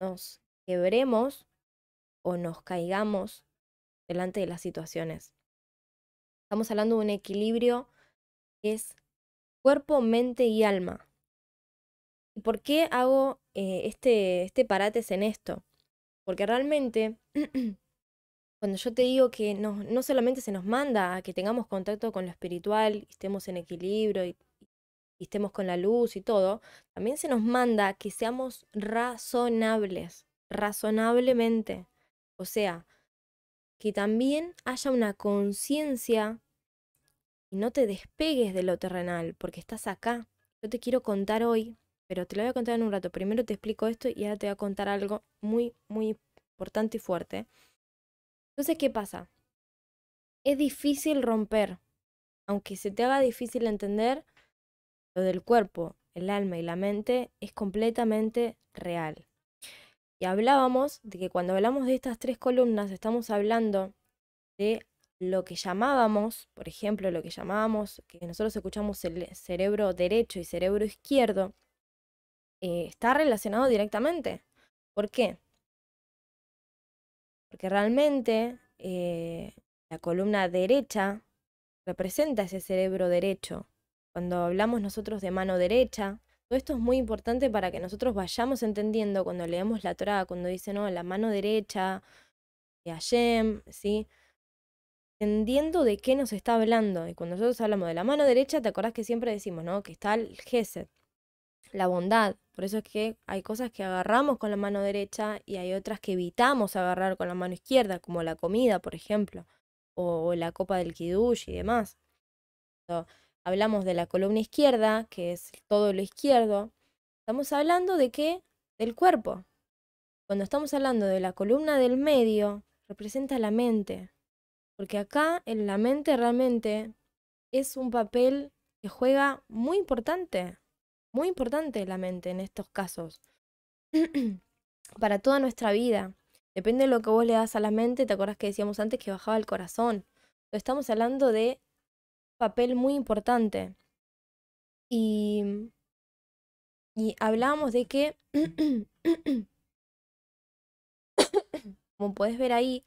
nos quebremos o nos caigamos delante de las situaciones. Estamos hablando de un equilibrio que es cuerpo, mente y alma. ¿Y por qué hago eh, este, este en esto? Porque realmente, cuando yo te digo que no, no solamente se nos manda a que tengamos contacto con lo espiritual, estemos en equilibrio y, y estemos con la luz y todo, también se nos manda que seamos razonables, razonablemente. O sea, que también haya una conciencia y no te despegues de lo terrenal, porque estás acá. Yo te quiero contar hoy pero te lo voy a contar en un rato. Primero te explico esto y ahora te voy a contar algo muy, muy importante y fuerte. Entonces, ¿qué pasa? Es difícil romper, aunque se te haga difícil entender, lo del cuerpo, el alma y la mente es completamente real. Y hablábamos de que cuando hablamos de estas tres columnas estamos hablando de lo que llamábamos, por ejemplo, lo que llamábamos, que nosotros escuchamos el cerebro derecho y cerebro izquierdo, eh, está relacionado directamente. ¿Por qué? Porque realmente eh, la columna derecha representa ese cerebro derecho. Cuando hablamos nosotros de mano derecha, todo esto es muy importante para que nosotros vayamos entendiendo cuando leemos la Torah, cuando dice, no, la mano derecha de Hashem, ¿sí? Entendiendo de qué nos está hablando. Y cuando nosotros hablamos de la mano derecha, te acordás que siempre decimos, ¿no? Que está el Gesed, la bondad. Por eso es que hay cosas que agarramos con la mano derecha y hay otras que evitamos agarrar con la mano izquierda, como la comida, por ejemplo, o, la copa del kiddush y demás. hablamos de la columna izquierda, que es todo lo izquierdo, estamos hablando de qué? Del cuerpo. Cuando estamos hablando de la columna del medio, representa la mente. Porque acá en la mente realmente es un papel que juega muy importante. Muy importante la mente en estos casos. Para toda nuestra vida. Depende de lo que vos le das a la mente, ¿te acuerdas que decíamos antes que bajaba el corazón? Estamos hablando de papel muy importante. Y, y hablábamos de que, como puedes ver ahí,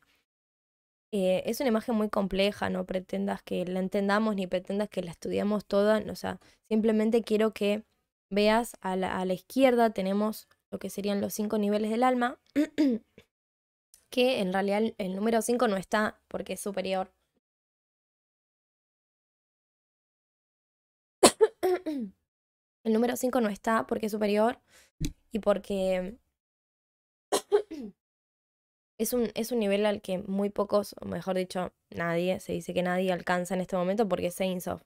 eh, es una imagen muy compleja, no pretendas que la entendamos ni pretendas que la estudiemos toda, o sea, simplemente quiero que veas a la, izquierda tenemos lo que serían los cinco niveles del alma, que en realidad el número 5 no está porque es superior. El número 5 no está porque es superior y porque es un, es un nivel al que muy pocos, o mejor dicho, nadie, se dice que nadie alcanza en este momento porque es Saints of.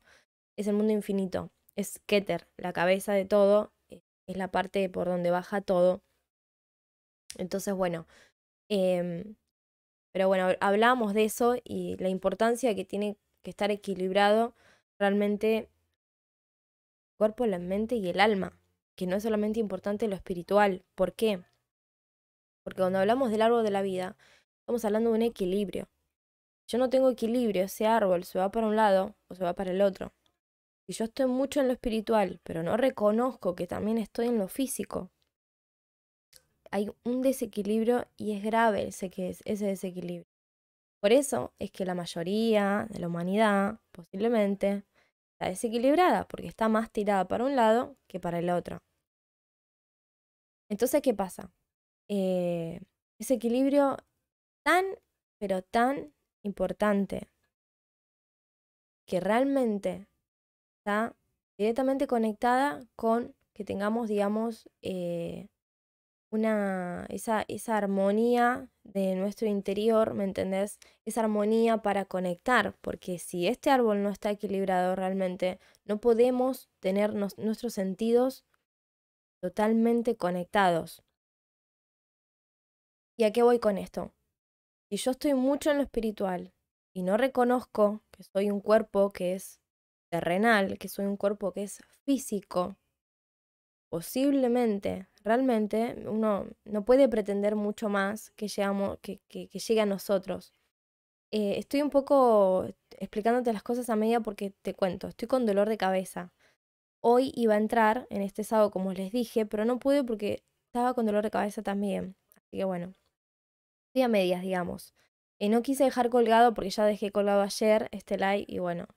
Es el mundo infinito. Es Keter, la cabeza de todo. Eh, es la parte por donde baja todo. Entonces, bueno. Em, pero bueno, hablamos de eso y la importancia que tiene que estar equilibrado realmente el cuerpo, la mente y el alma. Que no es solamente importante lo espiritual. ¿Por qué? Porque cuando hablamos del árbol de la vida, estamos hablando de un equilibrio. Yo no tengo equilibrio, ese árbol se va para un lado o se va para el otro. Si yo estoy mucho en lo espiritual, pero no reconozco que también estoy en lo físico, hay un desequilibrio y es grave ese, que es, ese desequilibrio. Por eso es que la mayoría de la humanidad posiblemente está desequilibrada, porque está más tirada para un lado que para el otro. Entonces, ¿qué pasa? Eh, ese equilibrio tan, pero tan importante que realmente está directamente conectada con que tengamos, digamos, eh, una, esa, esa armonía de nuestro interior, ¿me entendés? Esa armonía para conectar, porque si este árbol no está equilibrado realmente, no podemos tener nuestros sentidos totalmente conectados. ¿Y a qué voy con esto? Si yo estoy mucho en lo espiritual y no reconozco que soy un cuerpo que es terrenal, que soy un cuerpo que es físico, posiblemente, realmente, uno no puede pretender mucho más que, que, que, llegue a nosotros. Eh, estoy un poco explicándote las cosas a media porque te cuento, estoy con dolor de cabeza. Hoy iba a entrar en este sábado, como les dije, pero no pude porque estaba con dolor de cabeza también. Así que bueno, a medias, digamos. y no quise dejar colgado porque ya dejé colgado ayer este live y bueno,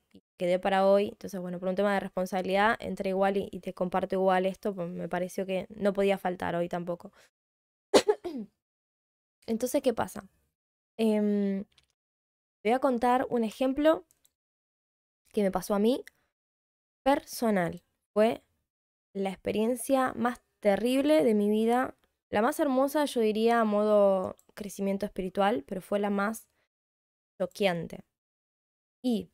quedé para hoy. Entonces, bueno, por un tema de responsabilidad, entré igual y, te comparto igual esto, pues me pareció que no podía faltar hoy tampoco. Entonces, ¿qué pasa? Eh, voy a contar un ejemplo que me pasó a mí personal. Fue la experiencia más terrible de mi vida. La más hermosa, yo diría, a modo crecimiento espiritual, pero fue la más choqueante. Y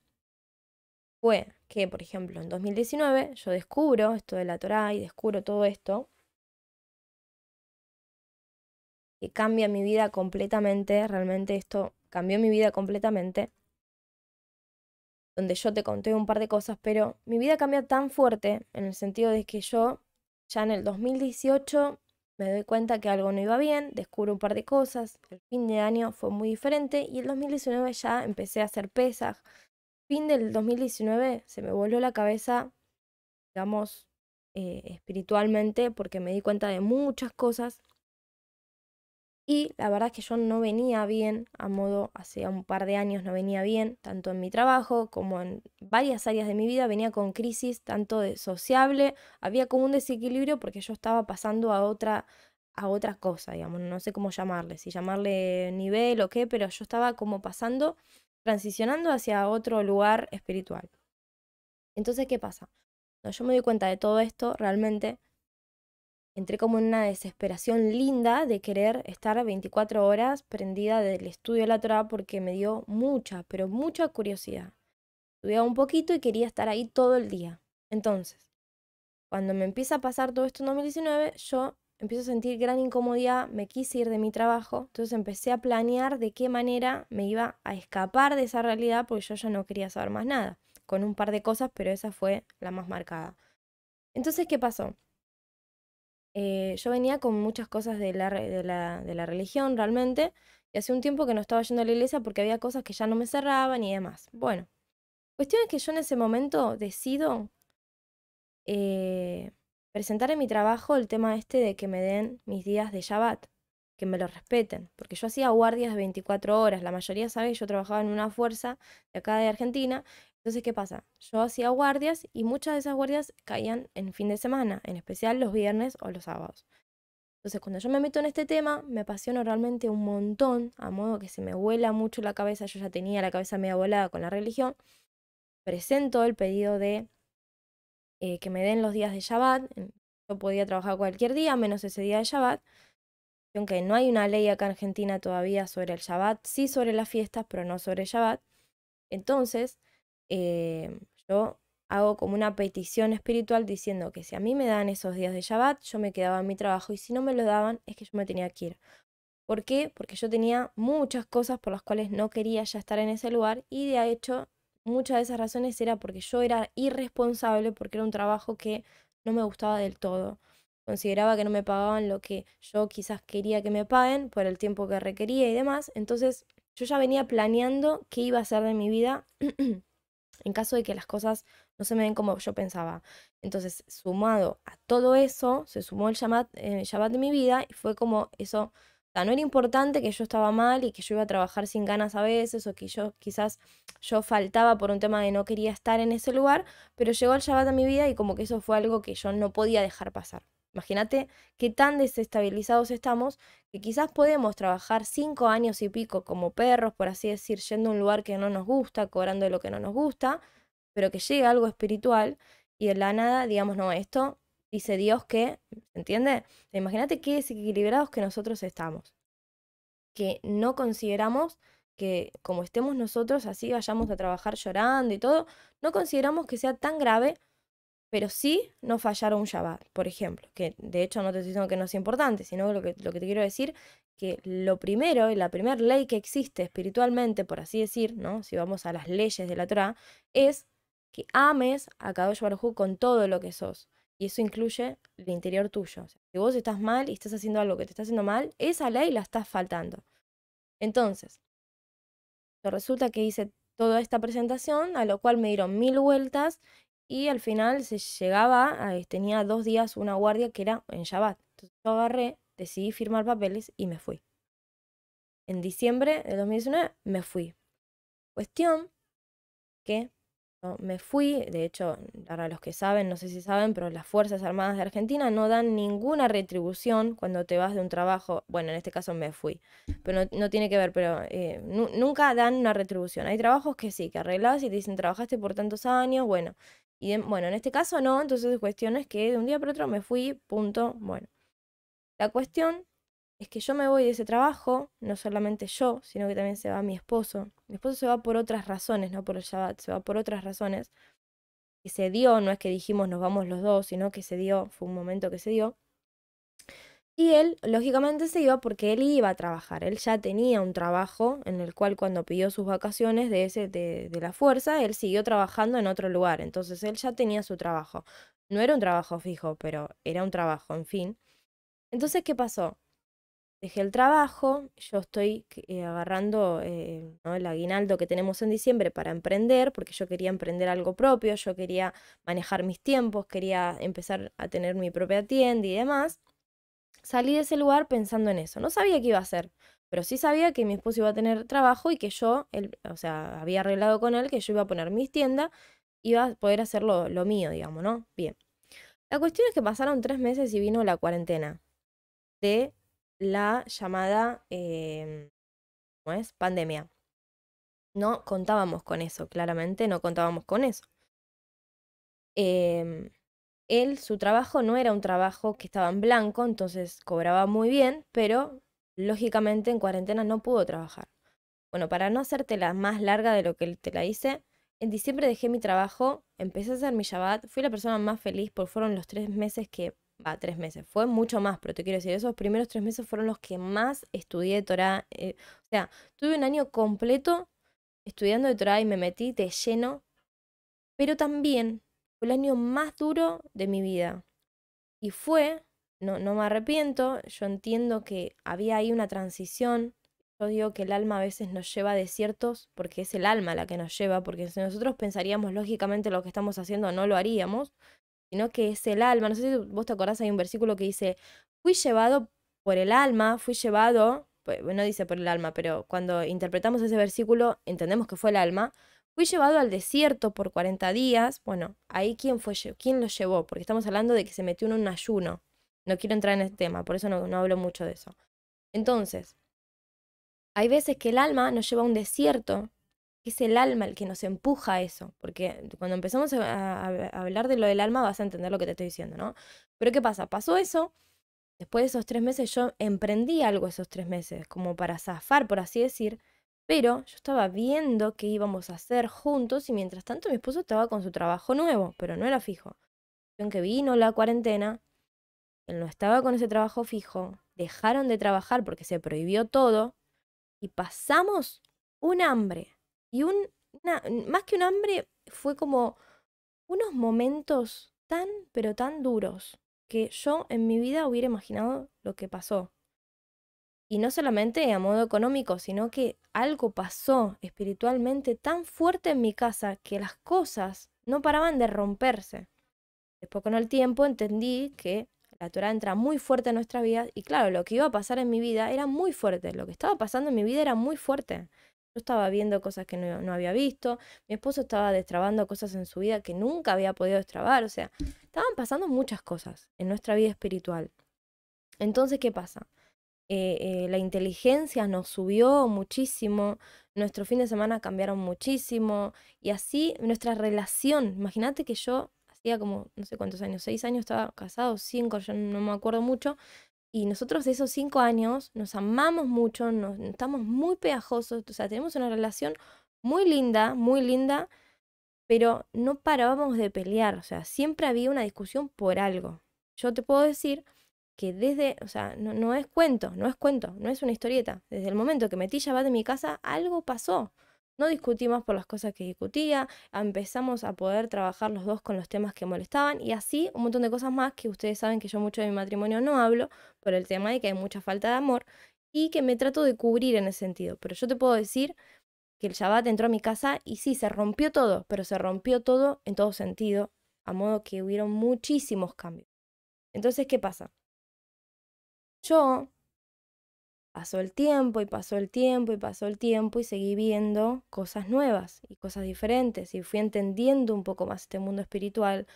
fue que, por ejemplo, en 2019 yo descubro esto de la Torah y descubro todo esto, que cambia mi vida completamente, realmente esto cambió mi vida completamente, donde yo te conté un par de cosas, pero mi vida cambia tan fuerte en el sentido de que yo ya en el 2018 me doy cuenta que algo no iba bien, descubro un par de cosas, el fin de año fue muy diferente y el 2019 ya empecé a hacer pesas. Fin del 2019 se me volvió la cabeza, digamos, eh, espiritualmente porque me di cuenta de muchas cosas. Y la verdad es que yo no venía bien, a modo, hace un par de años no venía bien, tanto en mi trabajo como en varias áreas de mi vida, venía con crisis, tanto de sociable, había como un desequilibrio porque yo estaba pasando a otra, a otra cosa, digamos, no sé cómo llamarle, si llamarle nivel o qué, pero yo estaba como pasando, transicionando hacia otro lugar espiritual. Entonces, ¿qué pasa? No, yo me doy cuenta de todo esto, realmente entré como en una desesperación linda de querer estar 24 horas prendida del estudio de la Torah porque me dio mucha, pero mucha curiosidad. estudiaba un poquito y quería estar ahí todo el día. Entonces, cuando me empieza a pasar todo esto en 2019, yo empiezo a sentir gran incomodidad, me quise ir de mi trabajo, entonces empecé a planear de qué manera me iba a escapar de esa realidad porque yo ya no quería saber más nada, con un par de cosas, pero esa fue la más marcada. Entonces, ¿qué pasó? Eh, yo venía con muchas cosas de la, de, la, de la religión realmente, y hace un tiempo que no estaba yendo a la iglesia porque había cosas que ya no me cerraban y demás. Bueno, cuestión es que yo en ese momento decido eh, presentar en mi trabajo el tema este de que me den mis días de Shabbat, que me lo respeten, porque yo hacía guardias de 24 horas, la mayoría sabe, yo trabajaba en una fuerza de acá de Argentina, entonces, ¿qué pasa? Yo hacía guardias y muchas de esas guardias caían en fin de semana, en especial los viernes o los sábados. Entonces, cuando yo me meto en este tema, me apasiono realmente un montón, a modo que se me vuela mucho la cabeza, yo ya tenía la cabeza media volada con la religión, presento el pedido de eh, que me den los días de Shabbat. Yo podía trabajar cualquier día, menos ese día de Shabbat. Aunque no hay una ley acá en Argentina todavía sobre el Shabbat, sí sobre las fiestas, pero no sobre Shabbat. Entonces, eh, yo hago como una petición espiritual diciendo que si a mí me dan esos días de Shabbat, yo me quedaba en mi trabajo y si no me lo daban, es que yo me tenía que ir. ¿Por qué? Porque yo tenía muchas cosas por las cuales no quería ya estar en ese lugar y de hecho muchas de esas razones era porque yo era irresponsable, porque era un trabajo que no me gustaba del todo. Consideraba que no me pagaban lo que yo quizás quería que me paguen por el tiempo que requería y demás. Entonces yo ya venía planeando qué iba a hacer de mi vida en caso de que las cosas no se me den como yo pensaba. Entonces, sumado a todo eso, se sumó el Shabbat, eh, de mi vida y fue como eso no era importante que yo estaba mal y que yo iba a trabajar sin ganas a veces o que yo quizás yo faltaba por un tema de no quería estar en ese lugar, pero llegó el Shabbat a mi vida y como que eso fue algo que yo no podía dejar pasar. Imagínate qué tan desestabilizados estamos que quizás podemos trabajar cinco años y pico como perros, por así decir, yendo a un lugar que no nos gusta, cobrando lo que no nos gusta, pero que llega algo espiritual y de la nada digamos, no, esto dice Dios que, ¿entiende? Imagínate qué desequilibrados que nosotros estamos. Que no consideramos que como estemos nosotros así vayamos a trabajar llorando y todo, no consideramos que sea tan grave, pero sí no fallar un Shabbat, por ejemplo, que de hecho no te estoy diciendo que no es importante, sino lo que, lo que te quiero decir, que lo primero y la primera ley que existe espiritualmente, por así decir, ¿no? si vamos a las leyes de la Torah, es que ames a Kadosh Baruj con todo lo que sos. Y eso incluye el interior tuyo. si vos estás mal y estás haciendo algo que te está haciendo mal, esa ley la estás faltando. Entonces, resulta que hice toda esta presentación, a lo cual me dieron mil vueltas y al final se llegaba, a, tenía dos días una guardia que era en Shabbat. Entonces yo agarré, decidí firmar papeles y me fui. En diciembre de 2019 me fui. Cuestión que me fui, de hecho, para los que saben, no sé si saben, pero las Fuerzas Armadas de Argentina no dan ninguna retribución cuando te vas de un trabajo, bueno, en este caso me fui, pero no, tiene que ver, pero eh, nunca dan una retribución. Hay trabajos que sí, que arreglas y te dicen, trabajaste por tantos años, bueno, y bueno, en este caso no, entonces cuestión es que de un día para otro me fui, punto, bueno. La cuestión es que yo me voy de ese trabajo, no solamente yo, sino que también se va mi esposo. Mi esposo se va por otras razones, no por el Shabbat, se va por otras razones. Que se dio, no es que dijimos nos vamos los dos, sino que se dio, fue un momento que se dio. Y él, lógicamente, se iba porque él iba a trabajar. Él ya tenía un trabajo en el cual cuando pidió sus vacaciones de, ese, de, de la fuerza, él siguió trabajando en otro lugar. Entonces él ya tenía su trabajo. No era un trabajo fijo, pero era un trabajo, en fin. Entonces, ¿qué pasó? Dejé el trabajo, yo estoy eh, agarrando eh, el aguinaldo que tenemos en diciembre para emprender, porque yo quería emprender algo propio, yo quería manejar mis tiempos, quería empezar a tener mi propia tienda y demás. Salí de ese lugar pensando en eso. No sabía qué iba a hacer, pero sí sabía que mi esposo iba a tener trabajo y que yo, él, o sea, había arreglado con él que yo iba a poner mis tiendas, iba a poder hacer lo, lo mío, digamos, ¿no? Bien. La cuestión es que pasaron tres meses y vino la cuarentena de la llamada, ¿cómo es? Pandemia. No contábamos con eso, claramente no contábamos con eso. Em, él, su trabajo no era un trabajo que estaba en blanco, entonces cobraba muy bien, pero lógicamente en cuarentena no pudo trabajar. Bueno, para no hacerte la más larga de lo que te la hice, en diciembre dejé mi trabajo, empecé a hacer mi Shabbat, fui la persona más feliz porque fueron los tres meses que, va, tres meses, fue mucho más, pero te quiero decir, esos primeros tres meses fueron los que más estudié Torah. Eh, o sea, tuve un año completo estudiando de Torah y me metí de lleno, pero también fue el año más duro de mi vida. Y fue, no, no me arrepiento, yo entiendo que había ahí una transición yo digo que el alma a veces nos lleva a desiertos porque es el alma la que nos lleva, porque si nosotros pensaríamos lógicamente lo que estamos haciendo no lo haríamos, sino que es el alma. No sé si vos te acordás, hay un versículo que dice, fui llevado por el alma, fui llevado, pues, no dice por el alma, pero cuando interpretamos ese versículo entendemos que fue el alma, fui llevado al desierto por 40 días, bueno, ahí quién fue, quién lo llevó, porque estamos hablando de que se metió en un ayuno. No quiero entrar en este tema, por eso no, no hablo mucho de eso. Entonces, hay veces que el alma nos lleva a un desierto, es el alma el que nos empuja a eso, porque cuando empezamos a, hablar de lo del alma vas a entender lo que te estoy diciendo, ¿no? Pero ¿qué pasa? Pasó eso, después de esos tres meses yo emprendí algo esos tres meses, como para zafar, por así decir, pero yo estaba viendo qué íbamos a hacer juntos y mientras tanto mi esposo estaba con su trabajo nuevo, pero no era fijo. Aunque vino la cuarentena, él no estaba con ese trabajo fijo, dejaron de trabajar porque se prohibió todo, y pasamos un hambre. Y un, más que un hambre, fue como unos momentos tan, pero tan duros que yo en mi vida hubiera imaginado lo que pasó. Y no solamente a modo económico, sino que algo pasó espiritualmente tan fuerte en mi casa que las cosas no paraban de romperse. Después con el tiempo entendí que la Torah entra muy fuerte en nuestra vida y claro, lo que iba a pasar en mi vida era muy fuerte, lo que estaba pasando en mi vida era muy fuerte. Yo estaba viendo cosas que no, había visto, mi esposo estaba destrabando cosas en su vida que nunca había podido destrabar, o sea, estaban pasando muchas cosas en nuestra vida espiritual. Entonces, ¿qué pasa? Eh, eh, la inteligencia nos subió muchísimo, nuestro fin de semana cambiaron muchísimo y así nuestra relación, imagínate que yo hacía como, no sé cuántos años, seis años estaba casado, cinco, yo no me acuerdo mucho. Y nosotros de esos cinco años nos amamos mucho, nos, estamos muy pegajosos, o sea, tenemos una relación muy linda, muy linda, pero no parábamos de pelear, o sea, siempre había una discusión por algo. Yo te puedo decir que desde, o sea, no, no es cuento, no es cuento, no es una historieta. Desde el momento que metí Shabbat de mi casa, algo pasó. No discutimos por las cosas que discutía, empezamos a poder trabajar los dos con los temas que molestaban y así un montón de cosas más que ustedes saben que yo mucho de mi matrimonio no hablo por el tema de que hay mucha falta de amor y que me trato de cubrir en ese sentido. Pero yo te puedo decir que el Shabbat entró a mi casa y sí, se rompió todo, pero se rompió todo en todo sentido, a modo que hubieron muchísimos cambios. Entonces, ¿qué pasa? Yo pasó el tiempo y pasó el tiempo y pasó el tiempo y seguí viendo cosas nuevas y cosas diferentes y fui entendiendo un poco más este mundo espiritual,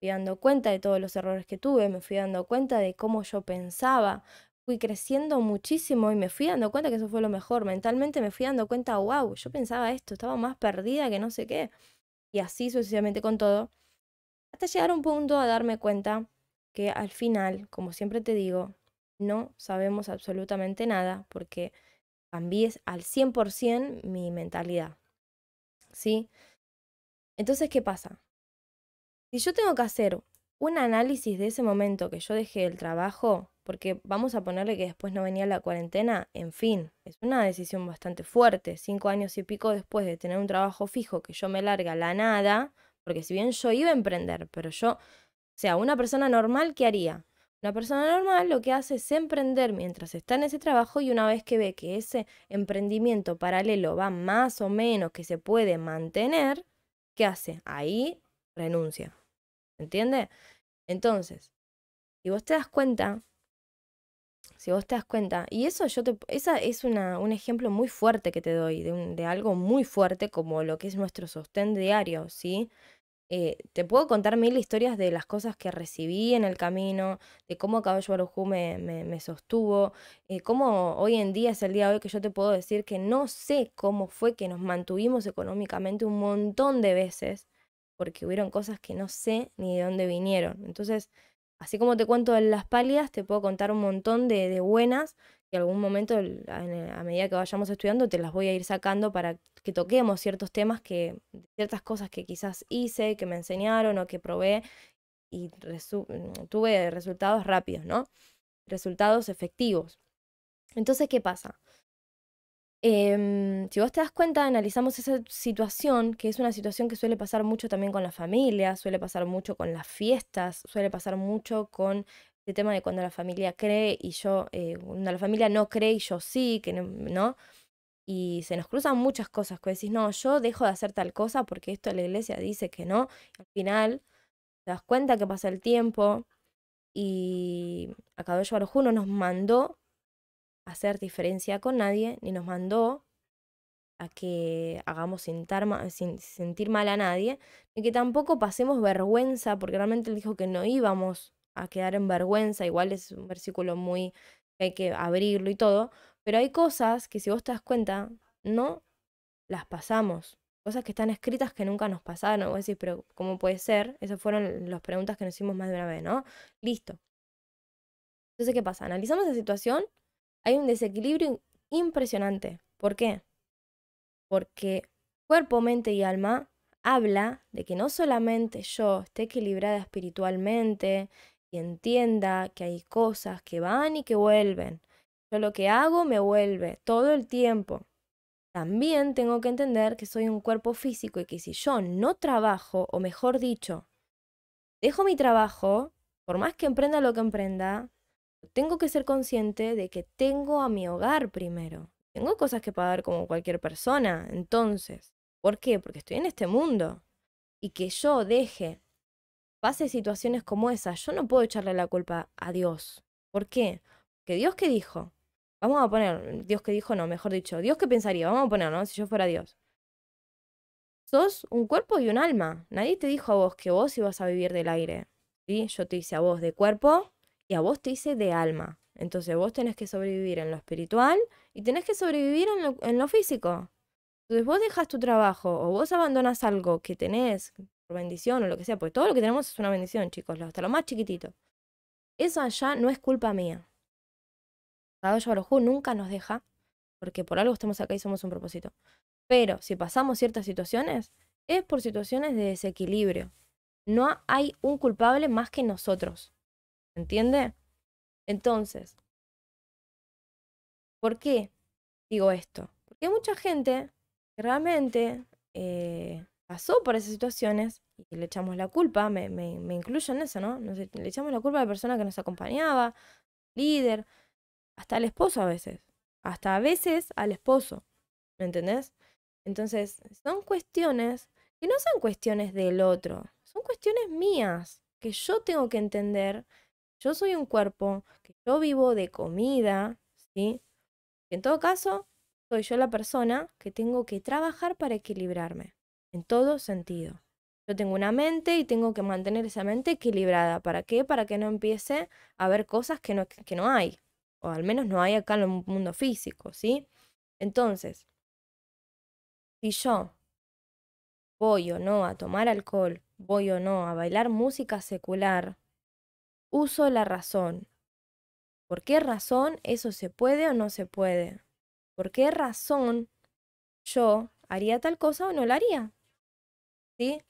fui dando cuenta de todos los errores que tuve, me fui dando cuenta de cómo yo pensaba, fui creciendo muchísimo y me fui dando cuenta que eso fue lo mejor, mentalmente me fui dando cuenta, wow, yo pensaba esto, estaba más perdida que no sé qué y así sucesivamente con todo, hasta llegar a un punto a darme cuenta que al final, como siempre te digo, no sabemos absolutamente nada porque cambié al 100% mi mentalidad. ¿Sí? Entonces, ¿qué pasa? Si yo tengo que hacer un análisis de ese momento que yo dejé el trabajo, porque vamos a ponerle que después no venía la cuarentena, en fin, es una decisión bastante fuerte, cinco años y pico después de tener un trabajo fijo que yo me larga la nada, porque si bien yo iba a emprender, pero yo, o sea, una persona normal, ¿qué haría? Una persona normal lo que hace es emprender mientras está en ese trabajo y una vez que ve que ese emprendimiento paralelo va más o menos que se puede mantener, ¿qué hace? Ahí renuncia. ¿Entiende? Entonces, si vos te das cuenta, si vos te das cuenta, y eso yo te, esa es una, un ejemplo muy fuerte que te doy, de, de algo muy fuerte como lo que es nuestro sostén diario, ¿sí? Eh, te puedo contar mil historias de las cosas que recibí en el camino, de cómo Caballo Barujú me, me, sostuvo, eh, cómo hoy en día es el día de hoy que yo te puedo decir que no sé cómo fue que nos mantuvimos económicamente un montón de veces, porque hubieron cosas que no sé ni de dónde vinieron. Entonces, así como te cuento de las pálidas, te puedo contar un montón de buenas y algún momento, a medida que vayamos estudiando, te las voy a ir sacando para que toquemos ciertos temas que, ciertas cosas que quizás hice, que me enseñaron o que probé y mm, tuve resultados rápidos, ¿no? Resultados efectivos. Entonces, ¿qué pasa? Em, si vos te das cuenta, analizamos esa situación, que es una situación que suele pasar mucho también con la familia, suele pasar mucho con las fiestas, suele pasar mucho con el tema de cuando la familia cree y yo, eh, cuando la familia no cree y yo sí, que no, Y se nos cruzan muchas cosas, que decís, no, yo dejo de hacer tal cosa porque esto la iglesia dice que no, al final te das cuenta que pasa el tiempo y a Cabello Barujú no nos mandó hacer diferencia con nadie, ni nos mandó a que hagamos sin, sentir mal a nadie, ni que tampoco pasemos vergüenza, porque realmente él dijo que no íbamos a quedar en vergüenza, igual es un versículo muy que hay que abrirlo y todo, pero hay cosas que si vos te das cuenta, no las pasamos. Cosas que están escritas que nunca nos pasaron. Vos decís, pero ¿cómo puede ser? Esas fueron las preguntas que nos hicimos más de una vez, ¿no? Listo. Entonces, ¿qué pasa? Analizamos la situación hay un desequilibrio impresionante. ¿Por qué? Porque cuerpo, mente y alma habla de que no solamente yo esté equilibrada espiritualmente y entienda que hay cosas que van y que vuelven. Yo lo que hago me vuelve todo el tiempo. También tengo que entender que soy un cuerpo físico y que si yo no trabajo, o mejor dicho, dejo mi trabajo, por más que emprenda lo que emprenda, tengo que ser consciente de que tengo a mi hogar primero. Tengo cosas que pagar como cualquier persona. Entonces, ¿por qué? Porque estoy en este mundo. Y que yo deje, pase situaciones como esas, yo no puedo echarle la culpa a Dios. ¿Por qué? Porque Dios que dijo, vamos a poner, Dios que dijo, no, mejor dicho, Dios que pensaría, vamos a poner, ¿no? Si yo fuera Dios. Sos un cuerpo y un alma. Nadie te dijo a vos que vos ibas a vivir del aire. ¿sí? Yo te hice a vos de cuerpo y a vos te hice de alma. Entonces vos tenés que sobrevivir en lo espiritual y tenés que sobrevivir en lo, físico. Entonces vos dejas tu trabajo o vos abandonas algo que tenés bendición o lo que sea, porque todo lo que tenemos es una bendición, chicos, hasta lo más chiquitito. Eso allá no es culpa mía. Caballo Barujú nunca nos deja, porque por algo estamos acá y somos un propósito. Pero si pasamos ciertas situaciones, es por situaciones de desequilibrio. No hay un culpable más que nosotros. ¿Entiende? Entonces, ¿por qué digo esto? Porque hay mucha gente que realmente eh, pasó por esas situaciones y le echamos la culpa, me, incluyo en eso, ¿no? le echamos la culpa a la persona que nos acompañaba, líder, hasta al esposo a veces, hasta a veces al esposo, ¿me entendés? Entonces, son cuestiones que no son cuestiones del otro, son cuestiones mías, que yo tengo que entender yo soy un cuerpo, que yo vivo de comida, ¿sí? En todo caso, soy yo la persona que tengo que trabajar para equilibrarme, en todo sentido. Yo tengo una mente y tengo que mantener esa mente equilibrada. ¿Para qué? Para que no empiece a ver cosas que no, que no hay, o al menos no hay acá en el mundo físico, ¿sí? Entonces, si yo voy o no a tomar alcohol, voy o no a bailar música secular, uso la razón. ¿Por qué razón eso se puede o no se puede? ¿Por qué razón yo haría tal cosa o no la haría? ¿Sí?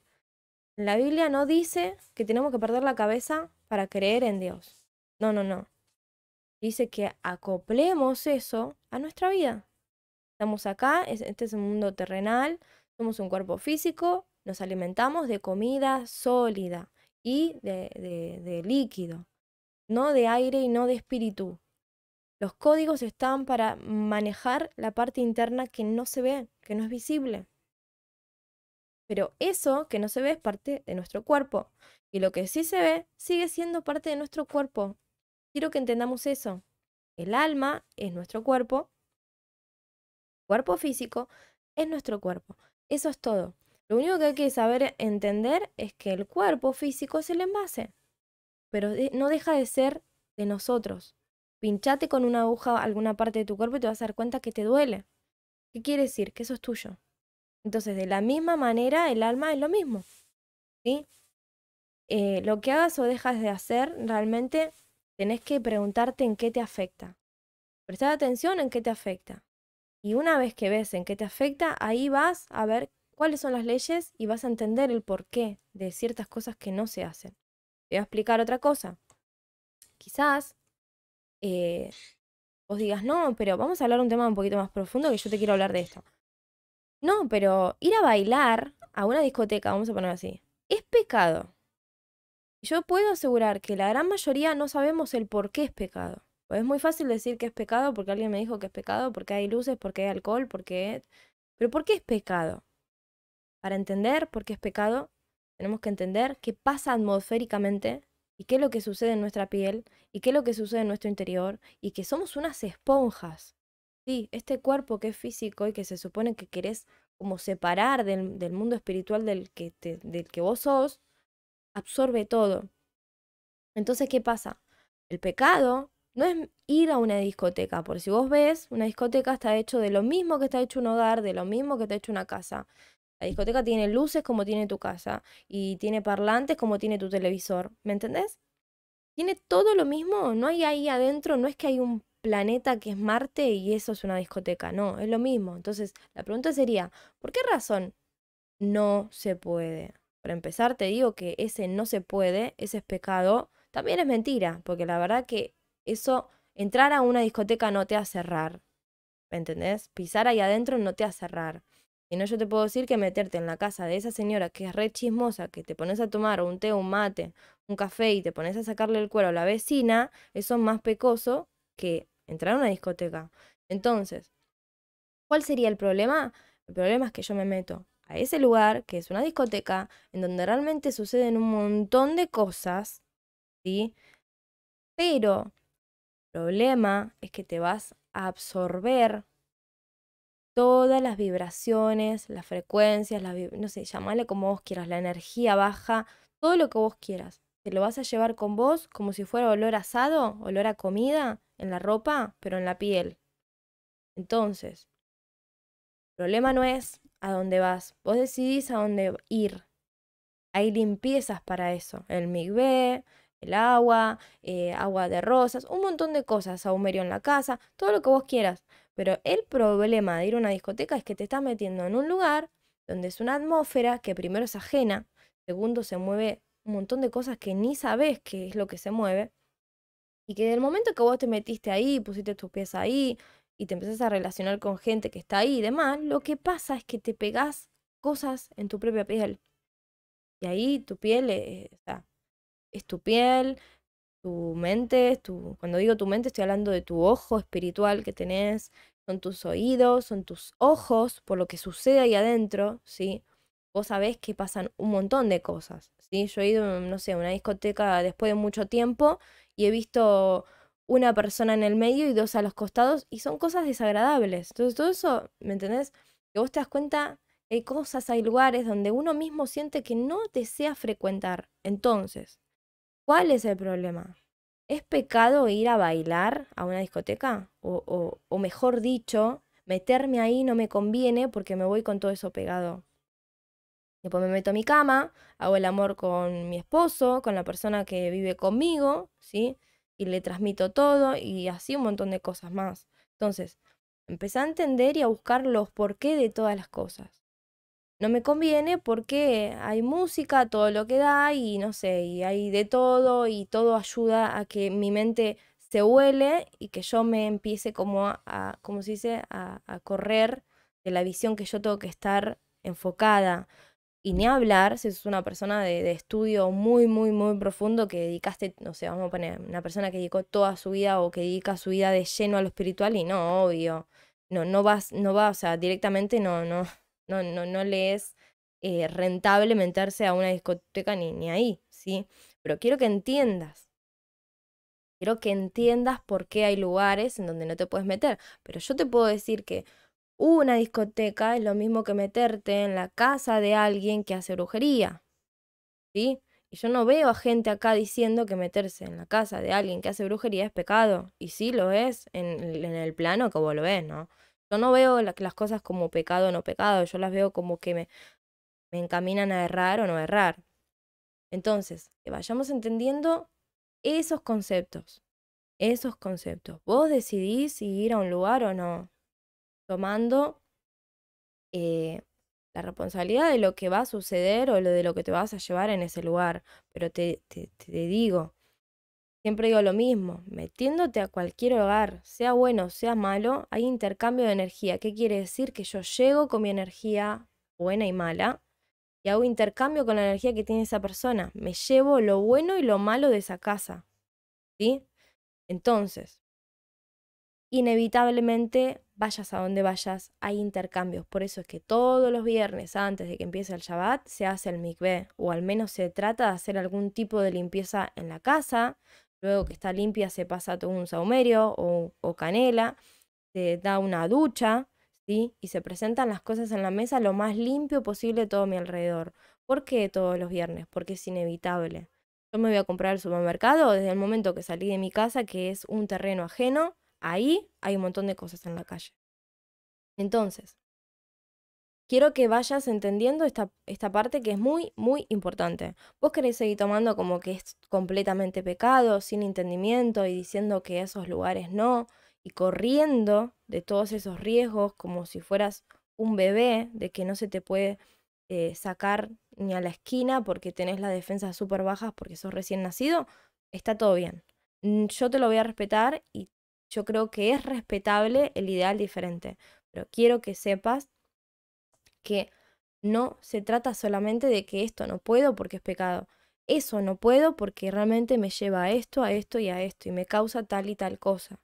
La Biblia no dice que tenemos que perder la cabeza para creer en Dios. No, no, no. Dice que acoplemos eso a nuestra vida. Estamos acá, este es un mundo terrenal, somos un cuerpo físico, nos alimentamos de comida sólida y de, líquido, no de aire y no de espíritu. Los códigos están para manejar la parte interna que no se ve, que no es visible. Pero eso que no se ve es parte de nuestro cuerpo. Y lo que sí se ve sigue siendo parte de nuestro cuerpo. Quiero que entendamos eso. El alma es nuestro cuerpo. Cuerpo físico es nuestro cuerpo. Eso es todo. Lo único que hay que saber entender es que el cuerpo físico es el envase, pero no deja de ser de nosotros. Pinchate con una aguja alguna parte de tu cuerpo y te vas a dar cuenta que te duele. ¿Qué quiere decir? Que eso es tuyo. Entonces, de la misma manera, el alma es lo mismo. ¿sí? Eh, lo que hagas o dejas de hacer, realmente tenés que preguntarte en qué te afecta. Prestar atención en qué te afecta. Y una vez que ves en qué te afecta, ahí vas a ver cuáles son las leyes y vas a entender el porqué de ciertas cosas que no se hacen. Te voy a explicar otra cosa. Quizás eh, vos digas, no, pero vamos a hablar un tema un poquito más profundo que yo te quiero hablar de esto. No, pero ir a bailar a una discoteca, vamos a poner así, es pecado. Yo puedo asegurar que la gran mayoría no sabemos el por qué es pecado. Pues es muy fácil decir que es pecado porque alguien me dijo que es pecado, porque hay luces, porque hay alcohol, porque... Pero ¿por qué es pecado? Para entender por qué es pecado, tenemos que entender qué pasa atmosféricamente y qué es lo que sucede en nuestra piel y qué es lo que sucede en nuestro interior y que somos unas esponjas. Sí, este cuerpo que es físico y que se supone que querés como separar del, del mundo espiritual del que, del que vos sos, absorbe todo. Entonces, ¿qué pasa? El pecado no es ir a una discoteca, porque si vos ves, una discoteca está hecho de lo mismo que está hecho un hogar, de lo mismo que está hecho una casa. La discoteca tiene luces como tiene tu casa y tiene parlantes como tiene tu televisor. ¿Me entendés? Tiene todo lo mismo, no hay ahí adentro, no es que hay un planeta que es Marte y eso es una discoteca. No, es lo mismo. Entonces, la pregunta sería, ¿por qué razón no se puede? Para empezar, te digo que ese no se puede, ese es pecado, también es mentira, porque la verdad que eso, entrar a una discoteca no te hace errar. ¿Me entendés? Pisar ahí adentro no te hace errar. Y no, yo te puedo decir que meterte en la casa de esa señora que es re chismosa, que te pones a tomar un té, un mate, un café y te pones a sacarle el cuero a la vecina, eso es más pecoso que entrar a una discoteca. Entonces, ¿cuál sería el problema? El problema es que yo me meto a ese lugar, que es una discoteca, en donde realmente suceden un montón de cosas, ¿sí? Pero el problema es que te vas a absorber todas las vibraciones, las frecuencias, no sé, llamale como vos quieras, la energía baja, todo lo que vos quieras. Te lo vas a llevar con vos como si fuera olor asado, olor a comida, en la ropa, pero en la piel. Entonces, el problema no es a dónde vas, vos decidís a dónde ir. Hay limpiezas para eso, el migbe, el agua, eh, agua de rosas, un montón de cosas, saumerio en la casa, todo lo que vos quieras. Pero el problema de ir a una discoteca es que te estás metiendo en un lugar donde es una atmósfera que primero es ajena, segundo se mueve un montón de cosas que ni sabes qué es lo que se mueve, y que del momento que vos te metiste ahí, pusiste tus pies ahí y te empezás a relacionar con gente que está ahí y demás, lo que pasa es que te pegás cosas en tu propia piel. Y ahí tu piel eh, es tu piel, tu mente, tu, cuando digo tu mente estoy hablando de tu ojo espiritual que tenés, son tus oídos, son tus ojos, por lo que sucede ahí adentro, ¿sí? Vos sabés que pasan un montón de cosas, ¿sí? Yo he ido, no sé, a una discoteca después de mucho tiempo y he visto una persona en el medio y dos a los costados y son cosas desagradables. Entonces todo eso, ¿me entendés? Que vos te das cuenta, hay cosas, hay lugares donde uno mismo siente que no desea frecuentar. Entonces, ¿cuál es el problema? ¿Es pecado ir a bailar a una discoteca? O, o, o mejor dicho, meterme ahí no me conviene porque me voy con todo eso pegado. Después me meto a mi cama, hago el amor con mi esposo, con la persona que vive conmigo, ¿sí? Y le transmito todo y así un montón de cosas más. Entonces, empecé a entender y a buscar los porqué de todas las cosas. No me conviene porque hay música, todo lo que da y no sé, y hay de todo y todo ayuda a que mi mente se huele y que yo me empiece como a, como se dice, a, a correr de la visión que yo tengo que estar enfocada y ni hablar si es una persona de, estudio muy, muy, muy profundo que dedicaste, no sé, vamos a poner una persona que dedicó toda su vida o que dedica su vida de lleno a lo espiritual y no, obvio. No, no vas, no va, o sea, directamente no, no, no, no, no le es eh, rentable meterse a una discoteca ni, ni ahí, ¿sí? Pero quiero que entiendas. Quiero que entiendas por qué hay lugares en donde no te puedes meter. Pero yo te puedo decir que una discoteca es lo mismo que meterte en la casa de alguien que hace brujería. ¿Sí? Y yo no veo a gente acá diciendo que meterse en la casa de alguien que hace brujería es pecado. Y sí lo es en, el plano que vos lo ves, ¿no? Yo no veo las cosas como pecado o no pecado, yo las veo como que me, me encaminan a errar o no errar. Entonces, que vayamos entendiendo esos conceptos. esos conceptos. Vos decidís si ir a un lugar o no, tomando eh, la responsabilidad de lo que va a suceder o de lo que te vas a llevar en ese lugar. Pero te, te, te digo, siempre digo lo mismo, metiéndote a cualquier hogar, sea bueno, sea malo, hay intercambio de energía. ¿Qué quiere decir? Que yo llego con mi energía buena y mala y hago intercambio con la energía que tiene esa persona. Me llevo lo bueno y lo malo de esa casa. ¿Sí? Entonces, inevitablemente, vayas a donde vayas, hay intercambios. Por eso es que todos los viernes antes de que empiece el Shabbat se hace el mikveh, o al menos se trata de hacer algún tipo de limpieza en la casa. Luego que está limpia se pasa todo un saumerio o, canela, se da una ducha, ¿sí? Y se presentan las cosas en la mesa lo más limpio posible todo a mi alrededor. ¿Por qué todos los viernes? Porque es inevitable. Yo me voy a comprar al supermercado desde el momento que salí de mi casa, que es un terreno ajeno, ahí hay un montón de cosas en la calle. Entonces, quiero que vayas entendiendo esta, esta parte que es muy, muy importante. Vos querés seguir tomando como que es completamente pecado, sin entendimiento y diciendo que esos lugares no, y corriendo de todos esos riesgos como si fueras un bebé, de que no se te puede eh, sacar ni a la esquina porque tenés las defensas súper bajas porque sos recién nacido, está todo bien. Yo te lo voy a respetar y yo creo que es respetable el ideal diferente, pero quiero que sepas que no se trata solamente de que esto no puedo porque es pecado. Eso no puedo porque realmente me lleva a esto, a esto y a esto y me causa tal y tal cosa.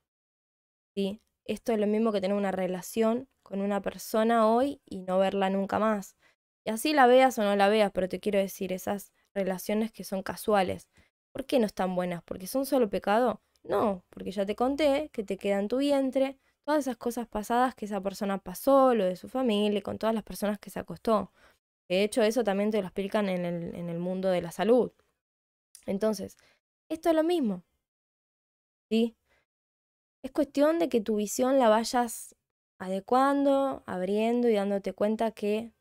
¿Sí? Esto es lo mismo que tener una relación con una persona hoy y no verla nunca más. Y así la veas o no la veas, pero te quiero decir, esas relaciones que son casuales, ¿por qué no están buenas? ¿Porque son solo pecado? No, porque ya te conté que te queda en tu vientre todas esas cosas pasadas que esa persona pasó, lo de su familia, con todas las personas que se acostó. De hecho, eso también te lo explican en el, en el mundo de la salud. Entonces, esto es lo mismo. ¿Sí? Es cuestión de que tu visión la vayas adecuando, abriendo y dándote cuenta que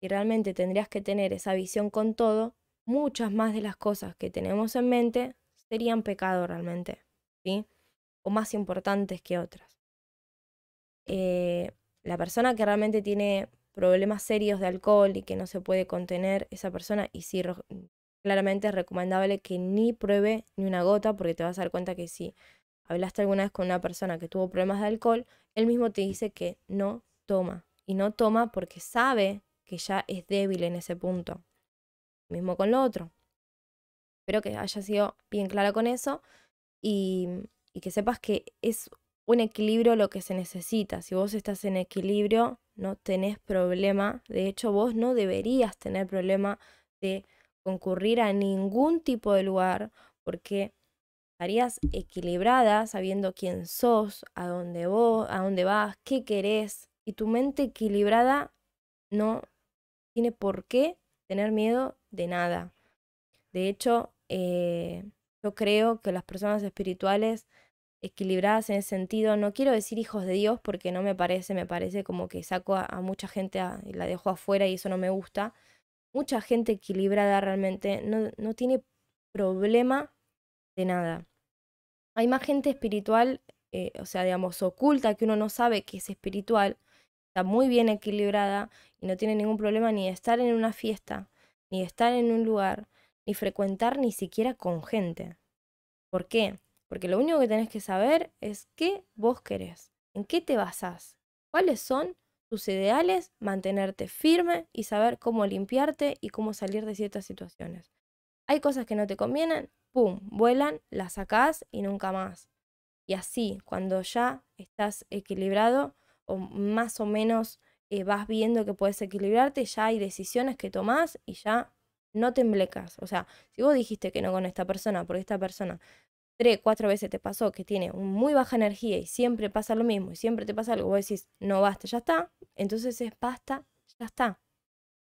y realmente tendrías que tener esa visión con todo, muchas más de las cosas que tenemos en mente serían pecado realmente, O más importantes que otras. Eh, la persona que realmente tiene problemas serios de alcohol y que no se puede contener, esa persona, y sí, claramente es recomendable que ni pruebe ni una gota, porque te vas a dar cuenta que si hablaste alguna vez con una persona que tuvo problemas de alcohol, él mismo te dice que no toma. Y no toma porque sabe que ya es débil en ese punto. Mismo con lo otro. Espero que haya sido bien clara con eso y, que sepas que es un equilibrio lo que se necesita. Si vos estás en equilibrio, no tenés problema. De hecho, vos no deberías tener problema de concurrir a ningún tipo de lugar porque estarías equilibrada sabiendo quién sos, a dónde vos, a dónde vas, qué querés y tu mente equilibrada no tiene por qué tener miedo de nada. De hecho, eh, yo creo que las personas espirituales equilibradas en ese sentido, no quiero decir hijos de Dios porque no me parece, me parece como que saco a, mucha gente y la dejo afuera y eso no me gusta. Mucha gente equilibrada realmente no, no tiene problema de nada. Hay más gente espiritual, eh, o sea, digamos, oculta que uno no sabe que es espiritual, está muy bien equilibrada y no tiene ningún problema ni de estar en una fiesta, ni de estar en un lugar, ni frecuentar ni siquiera con gente. ¿Por qué? Porque lo único que tenés que saber es qué vos querés, en qué te basás, cuáles son tus ideales, mantenerte firme y saber cómo limpiarte y cómo salir de ciertas situaciones. Hay cosas que no te convienen, ¡pum!, vuelan, las sacás y nunca más. Y así, cuando ya estás equilibrado o más o menos eh, vas viendo que puedes equilibrarte, ya hay decisiones que tomás y ya no te emblecas. O sea, si vos dijiste que no con esta persona, porque esta persona tres, cuatro veces te pasó que tiene muy baja energía y siempre pasa lo mismo y siempre te pasa algo, vos decís, no basta, ya está, entonces es basta, ya está.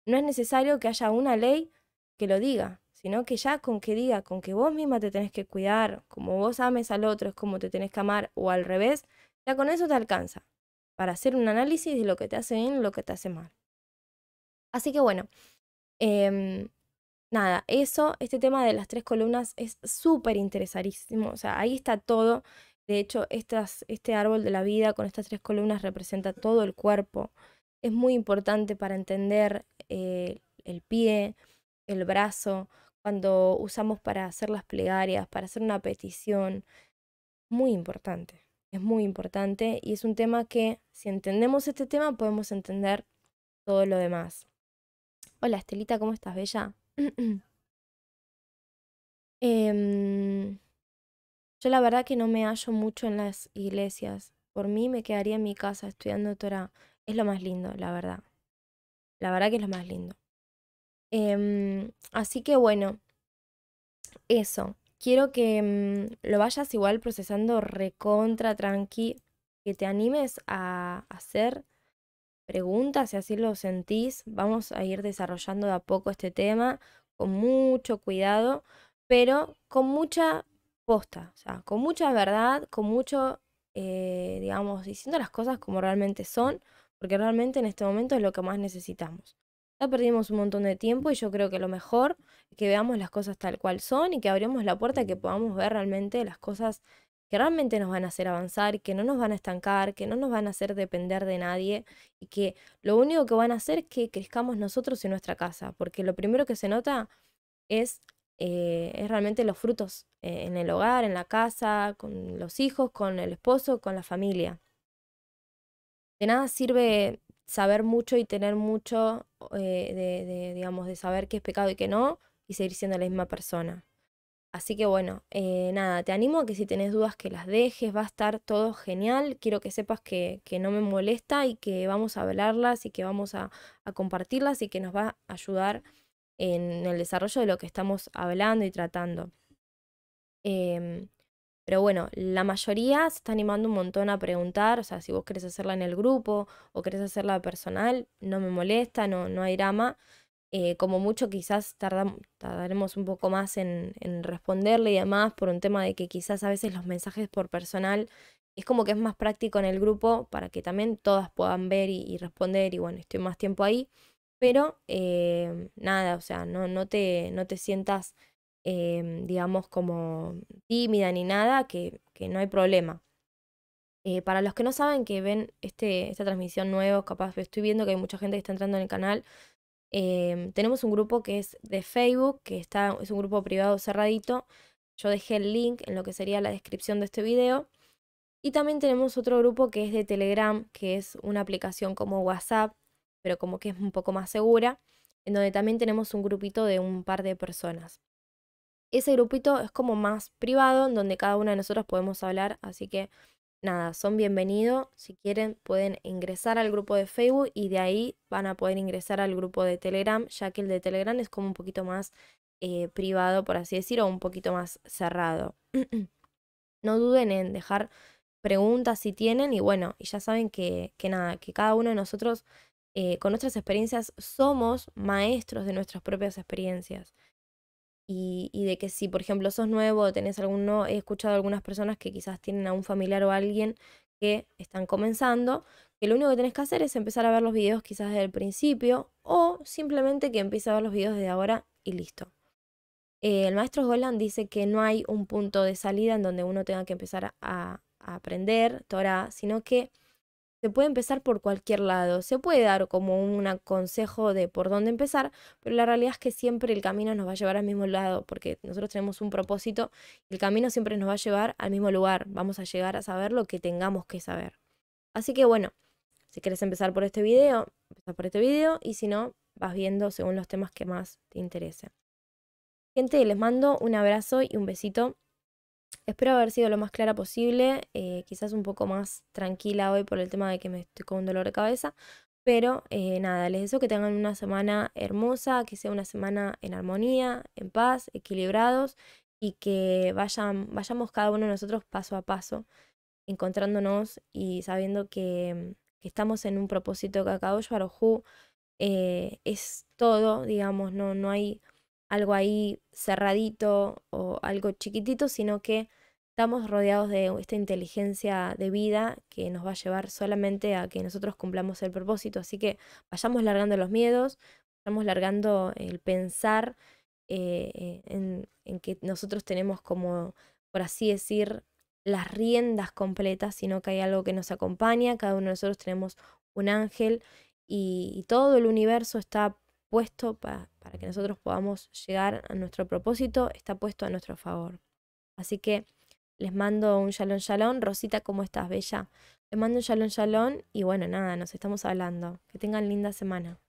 No es necesario que haya una ley que lo diga, sino que ya con que diga, con que vos misma te tenés que cuidar, como vos ames al otro es como te tenés que amar o al revés, ya con eso te alcanza para hacer un análisis de lo que te hace bien y lo que te hace mal. Así que bueno, em, nada, eso, este tema de las tres columnas es súper interesarísimo. O sea, ahí está todo. De hecho, este árbol de la vida con estas tres columnas representa todo el cuerpo. Es muy importante para entender eh, el pie, el brazo, cuando usamos para hacer las plegarias, para hacer una petición. Muy importante, es muy importante y es un tema que si entendemos este tema podemos entender todo lo demás. Hola Estelita, ¿cómo estás, Bella? Em, yo la verdad que no me hallo mucho en las iglesias. Por mí me quedaría en mi casa estudiando Torah. Es lo más lindo, la verdad. La verdad que es lo más lindo. Em, así que bueno, eso. Quiero que mm, lo vayas igual procesando recontra tranqui, que te animes a hacer preguntas si así lo sentís. Vamos a ir desarrollando de a poco este tema con mucho cuidado, pero con mucha posta, o sea, con mucha verdad, con mucho, eh, digamos, diciendo las cosas como realmente son, porque realmente en este momento es lo que más necesitamos. Ya perdimos un montón de tiempo y yo creo que lo mejor es que veamos las cosas tal cual son y que abramos la puerta y que podamos ver realmente las cosas que realmente nos van a hacer avanzar, que no nos van a estancar, que no nos van a hacer depender de nadie y que lo único que van a hacer es que crezcamos nosotros en nuestra casa, porque lo primero que se nota es, eh, es realmente los frutos eh, en el hogar, en la casa, con los hijos, con el esposo, con la familia. De nada sirve saber mucho y tener mucho eh, de, digamos, de saber qué es pecado y qué no, y seguir siendo la misma persona. Así que bueno, eh, nada, te animo a que si tenés dudas que las dejes, va a estar todo genial. Quiero que sepas que, que no me molesta y que vamos a hablarlas y que vamos a, a, compartirlas y que nos va a ayudar en el desarrollo de lo que estamos hablando y tratando. Em, pero bueno, la mayoría se está animando un montón a preguntar, o sea, si vos querés hacerla en el grupo o querés hacerla personal, no me molesta, no, no hay drama. Eh, como mucho quizás tardaremos un poco más en, en, responderle y demás por un tema de que quizás a veces los mensajes por personal es como que es más práctico en el grupo para que también todas puedan ver y, responder y bueno, estoy más tiempo ahí. Pero eh, nada, o sea, no, no, te, no te sientas Em, digamos, como tímida ni nada, que, que no hay problema. Eh, para los que no saben que ven este, esta transmisión nueva, capaz estoy viendo que hay mucha gente que está entrando en el canal. Em, tenemos un grupo que es de Facebook, que está, es un grupo privado cerradito. Yo dejé el link en lo que sería la descripción de este video. Y también tenemos otro grupo que es de Telegram, que es una aplicación como WhatsApp, pero como que es un poco más segura, en donde también tenemos un grupito de un par de personas. Ese grupito es como más privado, en donde cada uno de nosotros podemos hablar, así que nada, son bienvenidos. Si quieren, pueden ingresar al grupo de Facebook y de ahí van a poder ingresar al grupo de Telegram, ya que el de Telegram es como un poquito más eh, privado, por así decirlo, o un poquito más cerrado. no duden en dejar preguntas si tienen y bueno, y ya saben que, que nada, que cada uno de nosotros eh, con nuestras experiencias somos maestros de nuestras propias experiencias y, de que si, por ejemplo, sos nuevo o tenés alguno, he escuchado a algunas personas que quizás tienen a un familiar o a alguien que están comenzando, que lo único que tenés que hacer es empezar a ver los videos quizás desde el principio o simplemente que empiece a ver los videos desde ahora y listo. Eh, el maestro Golan dice que no hay un punto de salida en donde uno tenga que empezar a, a aprender Torah, sino que se puede empezar por cualquier lado. Se puede dar como un consejo de por dónde empezar, pero la realidad es que siempre el camino nos va a llevar al mismo lado, porque nosotros tenemos un propósito y el camino siempre nos va a llevar al mismo lugar. Vamos a llegar a saber lo que tengamos que saber. Así que bueno, si quieres empezar por este video, empieza por este video y si no, vas viendo según los temas que más te interesen. Gente, les mando un abrazo y un besito Espero haber sido lo más clara posible, eh, quizás un poco más tranquila hoy por el tema de que me estoy con un dolor de cabeza, pero eh, nada, les deseo que tengan una semana hermosa, que sea una semana en armonía, en paz, equilibrados y que vayan, vayamos cada uno de nosotros paso a paso, encontrándonos y sabiendo que, estamos en un propósito que acabó Barujú eh, es todo, digamos, no, no hay algo ahí cerradito o algo chiquitito, sino que estamos rodeados de esta inteligencia de vida que nos va a llevar solamente a que nosotros cumplamos el propósito. Así que vayamos largando los miedos, vayamos largando el pensar eh, en, en que nosotros tenemos como, por así decir, las riendas completas, sino que hay algo que nos acompaña, cada uno de nosotros tenemos un ángel y, todo el universo está puesto para que nosotros podamos llegar a nuestro propósito, está puesto a nuestro favor. Así que les mando un shalom shalom. Rosita, ¿cómo estás, Bella? Les mando un shalom shalom y bueno, nada, nos estamos hablando. Que tengan linda semana.